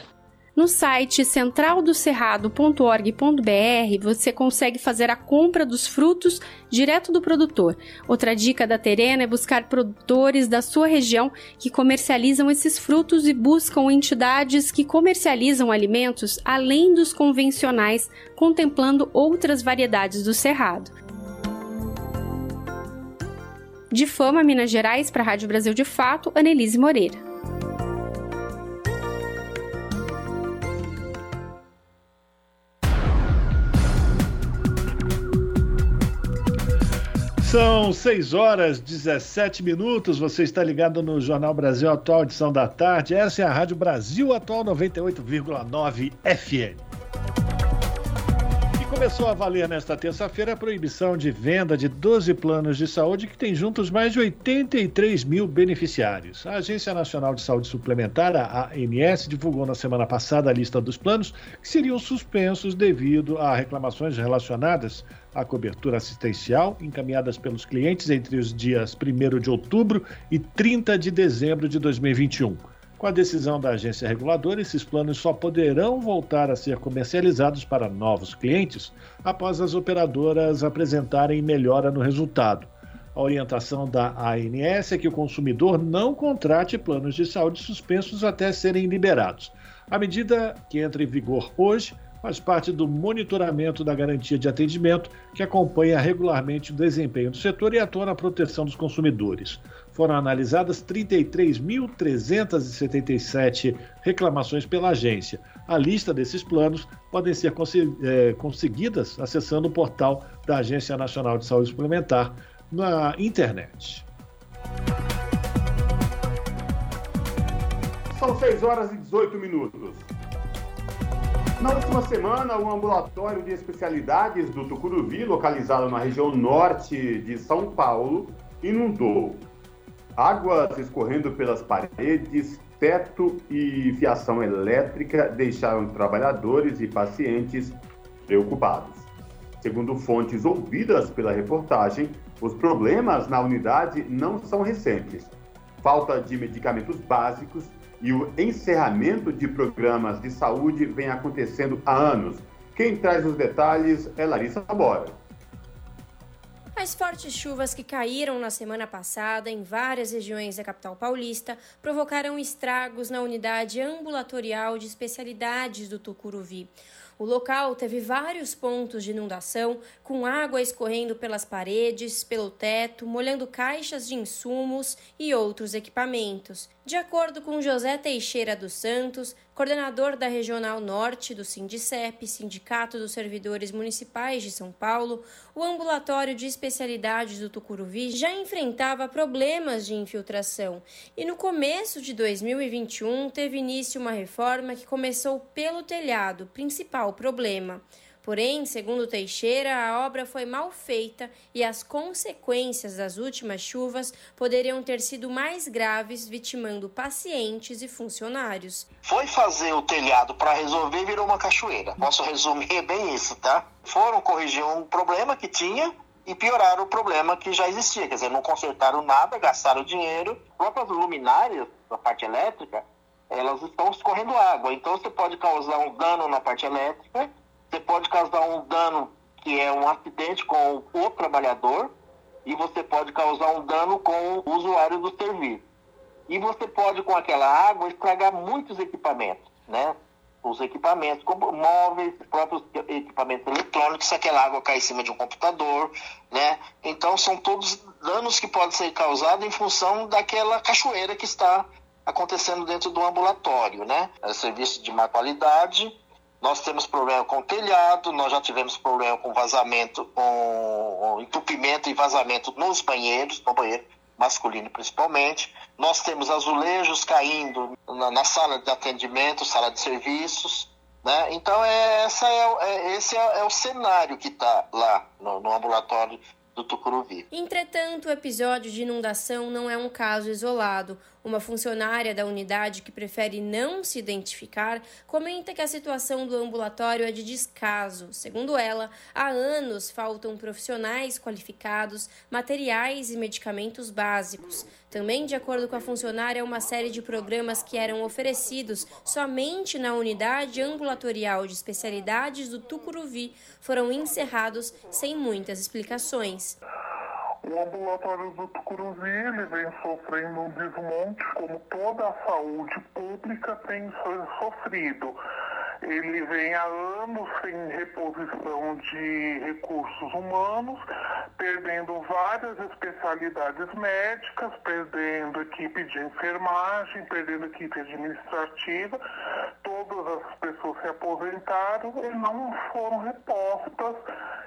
No site centraldocerrado.org.br você consegue fazer a compra dos frutos direto do produtor. Outra dica da Terena é buscar produtores da sua região que comercializam esses frutos e buscam entidades que comercializam alimentos além dos convencionais, contemplando outras variedades do cerrado. De Fama, Minas Gerais, para a Rádio Brasil de Fato, Anelise Moreira. São 6 horas 17 minutos. Você está ligado no Jornal Brasil Atual, edição da tarde. Essa é a Rádio Brasil Atual 98,9 FM. E começou a valer nesta terça-feira a proibição de venda de 12 planos de saúde que tem juntos mais de 83 mil beneficiários. A Agência Nacional de Saúde Suplementar, a ANS, divulgou na semana passada a lista dos planos que seriam suspensos devido a reclamações relacionadas a cobertura assistencial encaminhadas pelos clientes entre os dias 1 de outubro e 30 de dezembro de 2021. Com a decisão da agência reguladora, esses planos só poderão voltar a ser comercializados para novos clientes após as operadoras apresentarem melhora no resultado. A orientação da ANS é que o consumidor não contrate planos de saúde suspensos até serem liberados. A medida que entra em vigor hoje faz parte do monitoramento da garantia de atendimento que acompanha regularmente o desempenho do setor e atua na proteção dos consumidores. Foram analisadas 33.377 reclamações pela agência. A lista desses planos podem ser é, conseguidas acessando o portal da Agência Nacional de Saúde Suplementar na internet. São 6 horas e 18 minutos. Na última semana, o ambulatório de especialidades do Tucuruvi, localizado na região norte de São Paulo, inundou. Águas escorrendo pelas paredes, teto e fiação elétrica deixaram trabalhadores e pacientes preocupados. Segundo fontes ouvidas pela reportagem, os problemas na unidade não são recentes. Falta de medicamentos básicos e o encerramento de programas de saúde vem acontecendo há anos. Quem traz os detalhes é Larissa Bora. As fortes chuvas que caíram na semana passada em várias regiões da capital paulista provocaram estragos na unidade ambulatorial de especialidades do Tucuruvi. O local teve vários pontos de inundação, com água escorrendo pelas paredes, pelo teto, molhando caixas de insumos e outros equipamentos. De acordo com José Teixeira dos Santos, coordenador da Regional Norte do Sindicep, Sindicato dos Servidores Municipais de São Paulo, o ambulatório de especialidades do Tucuruvi já enfrentava problemas de infiltração e no começo de 2021 teve início uma reforma que começou pelo telhado, principal problema. Porém, segundo Teixeira, a obra foi mal feita e as consequências das últimas chuvas poderiam ter sido mais graves, vitimando pacientes e funcionários. Foi fazer o telhado para resolver virou uma cachoeira. Posso resumir bem isso, tá? Foram corrigir um problema que tinha e pioraram o problema que já existia. Quer dizer, não consertaram nada, gastaram dinheiro. As próprias luminárias da parte elétrica, elas estão escorrendo água. Então você pode causar um dano na parte elétrica você pode causar um dano que é um acidente com o trabalhador e você pode causar um dano com o usuário do serviço. E você pode, com aquela água, estragar muitos equipamentos, né? Os equipamentos, como móveis, próprios equipamentos eletrônicos, se aquela água cair em cima de um computador, né? Então, são todos danos que podem ser causados em função daquela cachoeira que está acontecendo dentro do ambulatório, né? É serviço de má qualidade, nós temos problema com telhado, nós já tivemos problema com vazamento, com entupimento e vazamento nos banheiros, no banheiro masculino principalmente. Nós temos azulejos caindo na, na sala de atendimento, sala de serviços. Né? Então, é, essa é, é esse é, é, o cenário que está lá no, no ambulatório do Tucuruvi. Entretanto, o episódio de inundação não é um caso isolado. Uma funcionária da unidade que prefere não se identificar comenta que a situação do ambulatório é de descaso. Segundo ela, há anos faltam profissionais qualificados, materiais e medicamentos básicos. Também, de acordo com a funcionária, uma série de programas que eram oferecidos somente na unidade ambulatorial de especialidades do Tucuruvi foram encerrados sem muitas explicações. O ambulatório do Tucuruvi ele vem sofrendo um desmonte, como toda a saúde pública tem sofrido. Ele vem há anos sem reposição de recursos humanos, perdendo várias especialidades médicas, perdendo equipe de enfermagem, perdendo equipe administrativa. Todas as pessoas se aposentaram e não foram repostas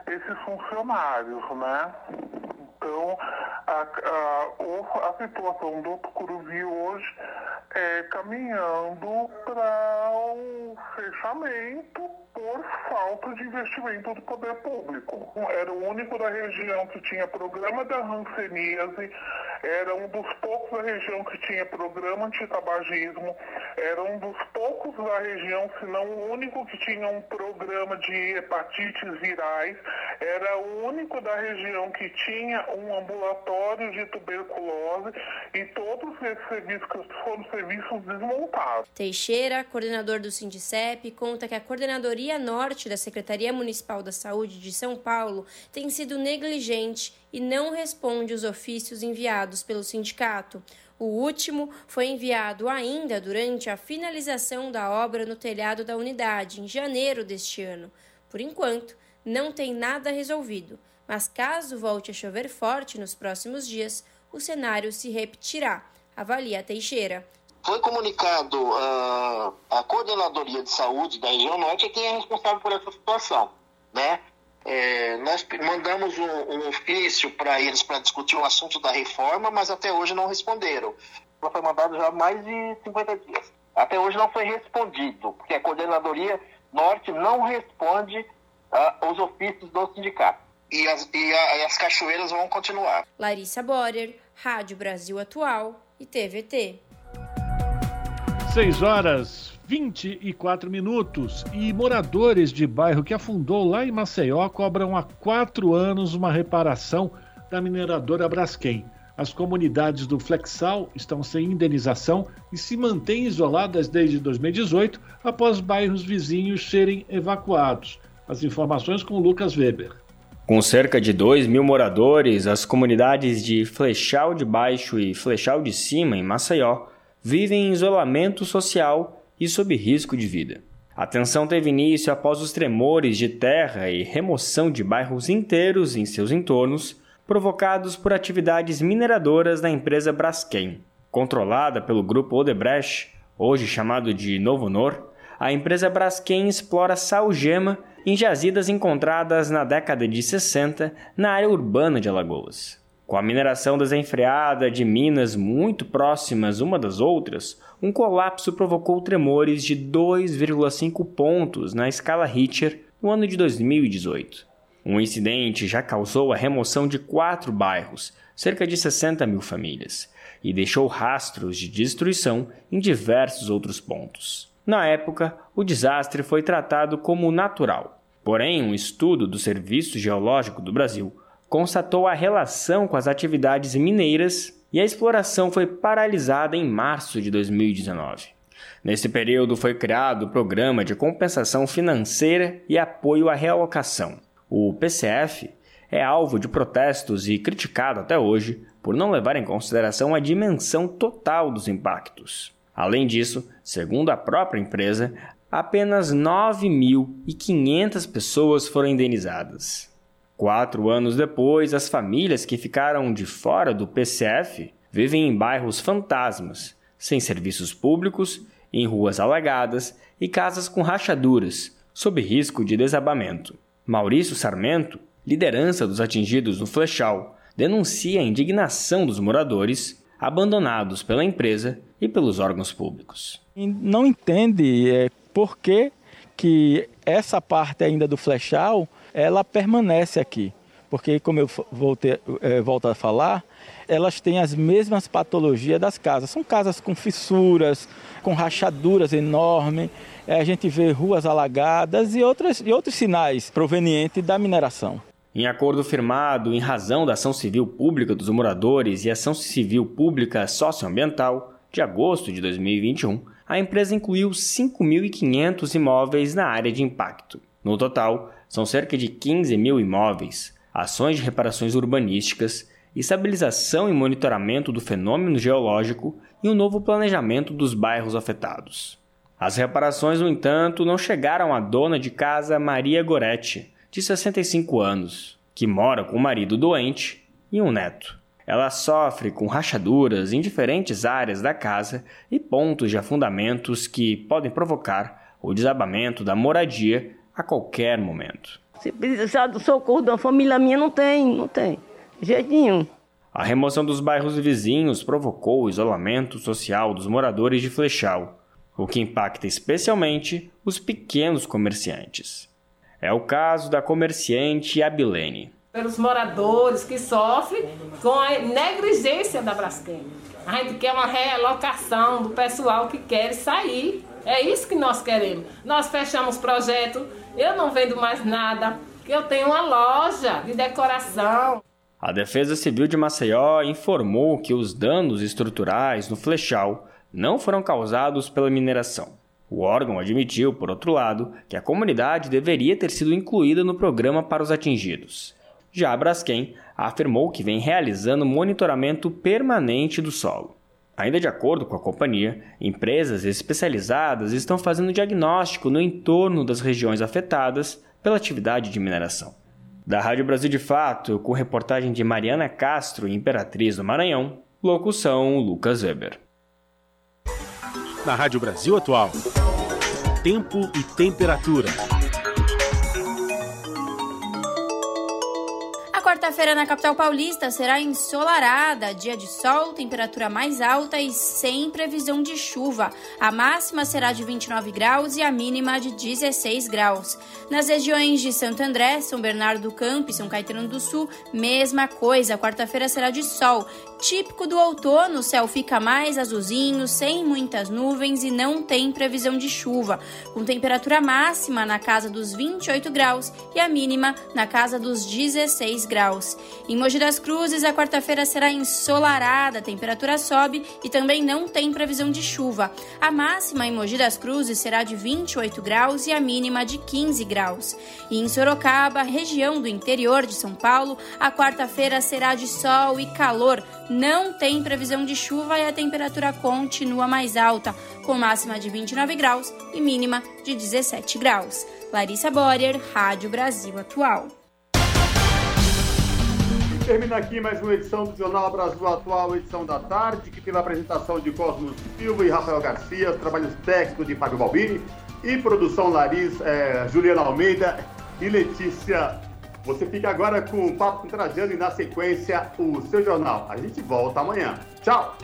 esses funcionários, né? Então, a, a, a situação do Tucuruvi hoje é caminhando para o fechamento por falta de investimento do poder público. Era o único da região que tinha programa da ranceníase, era um dos poucos da região que tinha programa antitabagismo, era um dos poucos da região, se não o único que tinha um programa de hepatites virais, era o único da região que tinha um ambulatório de tuberculose e todos esses serviços foram serviços desmontados. Teixeira, coordenador do Sindicep, conta que a coordenadoria norte da Secretaria Municipal da Saúde de São Paulo tem sido negligente e não responde os ofícios enviados pelo sindicato. O último foi enviado ainda durante a finalização da obra no telhado da unidade, em janeiro deste ano. Por enquanto, não tem nada resolvido, mas caso volte a chover forte nos próximos dias, o cenário se repetirá, avalia Teixeira. Foi comunicado uh, a coordenadoria de saúde da região norte é quem é responsável por essa situação, né? É, nós mandamos um, um ofício para eles para discutir o assunto da reforma, mas até hoje não responderam. Ela foi mandada já há mais de 50 dias. Até hoje não foi respondido, porque a coordenadoria norte não responde uh, os ofícios do sindicato. E as, e, a, e as cachoeiras vão continuar. Larissa Borer, Rádio Brasil Atual e TVT. 6 horas 24 minutos e moradores de bairro que afundou lá em Maceió cobram há quatro anos uma reparação da mineradora Braskem. As comunidades do Flexal estão sem indenização e se mantêm isoladas desde 2018 após bairros vizinhos serem evacuados. As informações com Lucas Weber. Com cerca de 2 mil moradores, as comunidades de Flechal de Baixo e Flechal de Cima, em Maceió, vivem em isolamento social e sob risco de vida. A tensão teve início após os tremores de terra e remoção de bairros inteiros em seus entornos, provocados por atividades mineradoras da empresa Braskem. Controlada pelo grupo Odebrecht, hoje chamado de Novo Nor, a empresa Braskem explora salgema em jazidas encontradas na década de 60 na área urbana de Alagoas. Com a mineração desenfreada de minas muito próximas uma das outras, um colapso provocou tremores de 2,5 pontos na escala Richter no ano de 2018. Um incidente já causou a remoção de quatro bairros, cerca de 60 mil famílias, e deixou rastros de destruição em diversos outros pontos. Na época, o desastre foi tratado como natural. Porém, um estudo do Serviço Geológico do Brasil constatou a relação com as atividades mineiras e a exploração foi paralisada em março de 2019. Nesse período foi criado o Programa de Compensação Financeira e Apoio à Realocação. O PCF é alvo de protestos e criticado até hoje por não levar em consideração a dimensão total dos impactos. Além disso, segundo a própria empresa, apenas 9.500 pessoas foram indenizadas. Quatro anos depois, as famílias que ficaram de fora do PCF vivem em bairros fantasmas, sem serviços públicos, em ruas alagadas e casas com rachaduras, sob risco de desabamento. Maurício Sarmento, liderança dos atingidos no Flechal, denuncia a indignação dos moradores abandonados pela empresa e pelos órgãos públicos. Não entende é, por que, que essa parte ainda do Flechal ela permanece aqui. Porque, como eu voltei, é, volto a falar, elas têm as mesmas patologias das casas. São casas com fissuras, com rachaduras enormes. É, a gente vê ruas alagadas e, outras, e outros sinais provenientes da mineração. Em acordo firmado em razão da ação civil pública dos moradores e ação civil pública socioambiental de agosto de 2021, a empresa incluiu 5.500 imóveis na área de impacto. No total, são cerca de 15 mil imóveis, ações de reparações urbanísticas, estabilização e monitoramento do fenômeno geológico e um novo planejamento dos bairros afetados. As reparações, no entanto, não chegaram à dona de casa Maria Goretti, de 65 anos, que mora com o marido doente e um neto. Ela sofre com rachaduras em diferentes áreas da casa e pontos de afundamentos que podem provocar o desabamento da moradia a qualquer momento. Se precisar do socorro da família minha, não tem, não tem. Jeito nenhum. A remoção dos bairros vizinhos provocou o isolamento social dos moradores de Flechal, o que impacta especialmente os pequenos comerciantes. É o caso da comerciante Abilene. Pelos moradores que sofrem com a negligência da Braskem. A gente quer uma realocação do pessoal que quer sair. É isso que nós queremos. Nós fechamos projeto eu não vendo mais nada, eu tenho uma loja de decoração. A Defesa Civil de Maceió informou que os danos estruturais no flechal não foram causados pela mineração. O órgão admitiu, por outro lado, que a comunidade deveria ter sido incluída no programa para os atingidos. Já a Braskem afirmou que vem realizando monitoramento permanente do solo. Ainda de acordo com a companhia, empresas especializadas estão fazendo diagnóstico no entorno das regiões afetadas pela atividade de mineração. Da Rádio Brasil de Fato, com reportagem de Mariana Castro, Imperatriz do Maranhão, locução Lucas Weber. Na Rádio Brasil Atual, tempo e temperatura. quarta-feira na capital paulista será ensolarada, dia de sol, temperatura mais alta e sem previsão de chuva. A máxima será de 29 graus e a mínima de 16 graus. Nas regiões de Santo André, São Bernardo do Campo e São Caetano do Sul, mesma coisa. Quarta-feira será de sol. Típico do outono, o céu fica mais azulzinho, sem muitas nuvens e não tem previsão de chuva, com temperatura máxima na casa dos 28 graus e a mínima na casa dos 16 graus. Em Mogi das Cruzes, a quarta-feira será ensolarada, a temperatura sobe e também não tem previsão de chuva. A máxima em Mogi das Cruzes será de 28 graus e a mínima de 15 graus. E em Sorocaba, região do interior de São Paulo, a quarta-feira será de sol e calor não tem previsão de chuva e a temperatura continua mais alta, com máxima de 29 graus e mínima de 17 graus. Larissa Borer, Rádio Brasil Atual. Termina aqui mais uma edição do Jornal Brasil Atual, edição da tarde, que teve a apresentação de Cosmos Silva e Rafael Garcia, trabalhos técnicos de Fábio Balbini e produção Larissa, é, Juliana Almeida e Letícia você fica agora com o Papo com Trajano e na sequência o seu jornal. A gente volta amanhã. Tchau!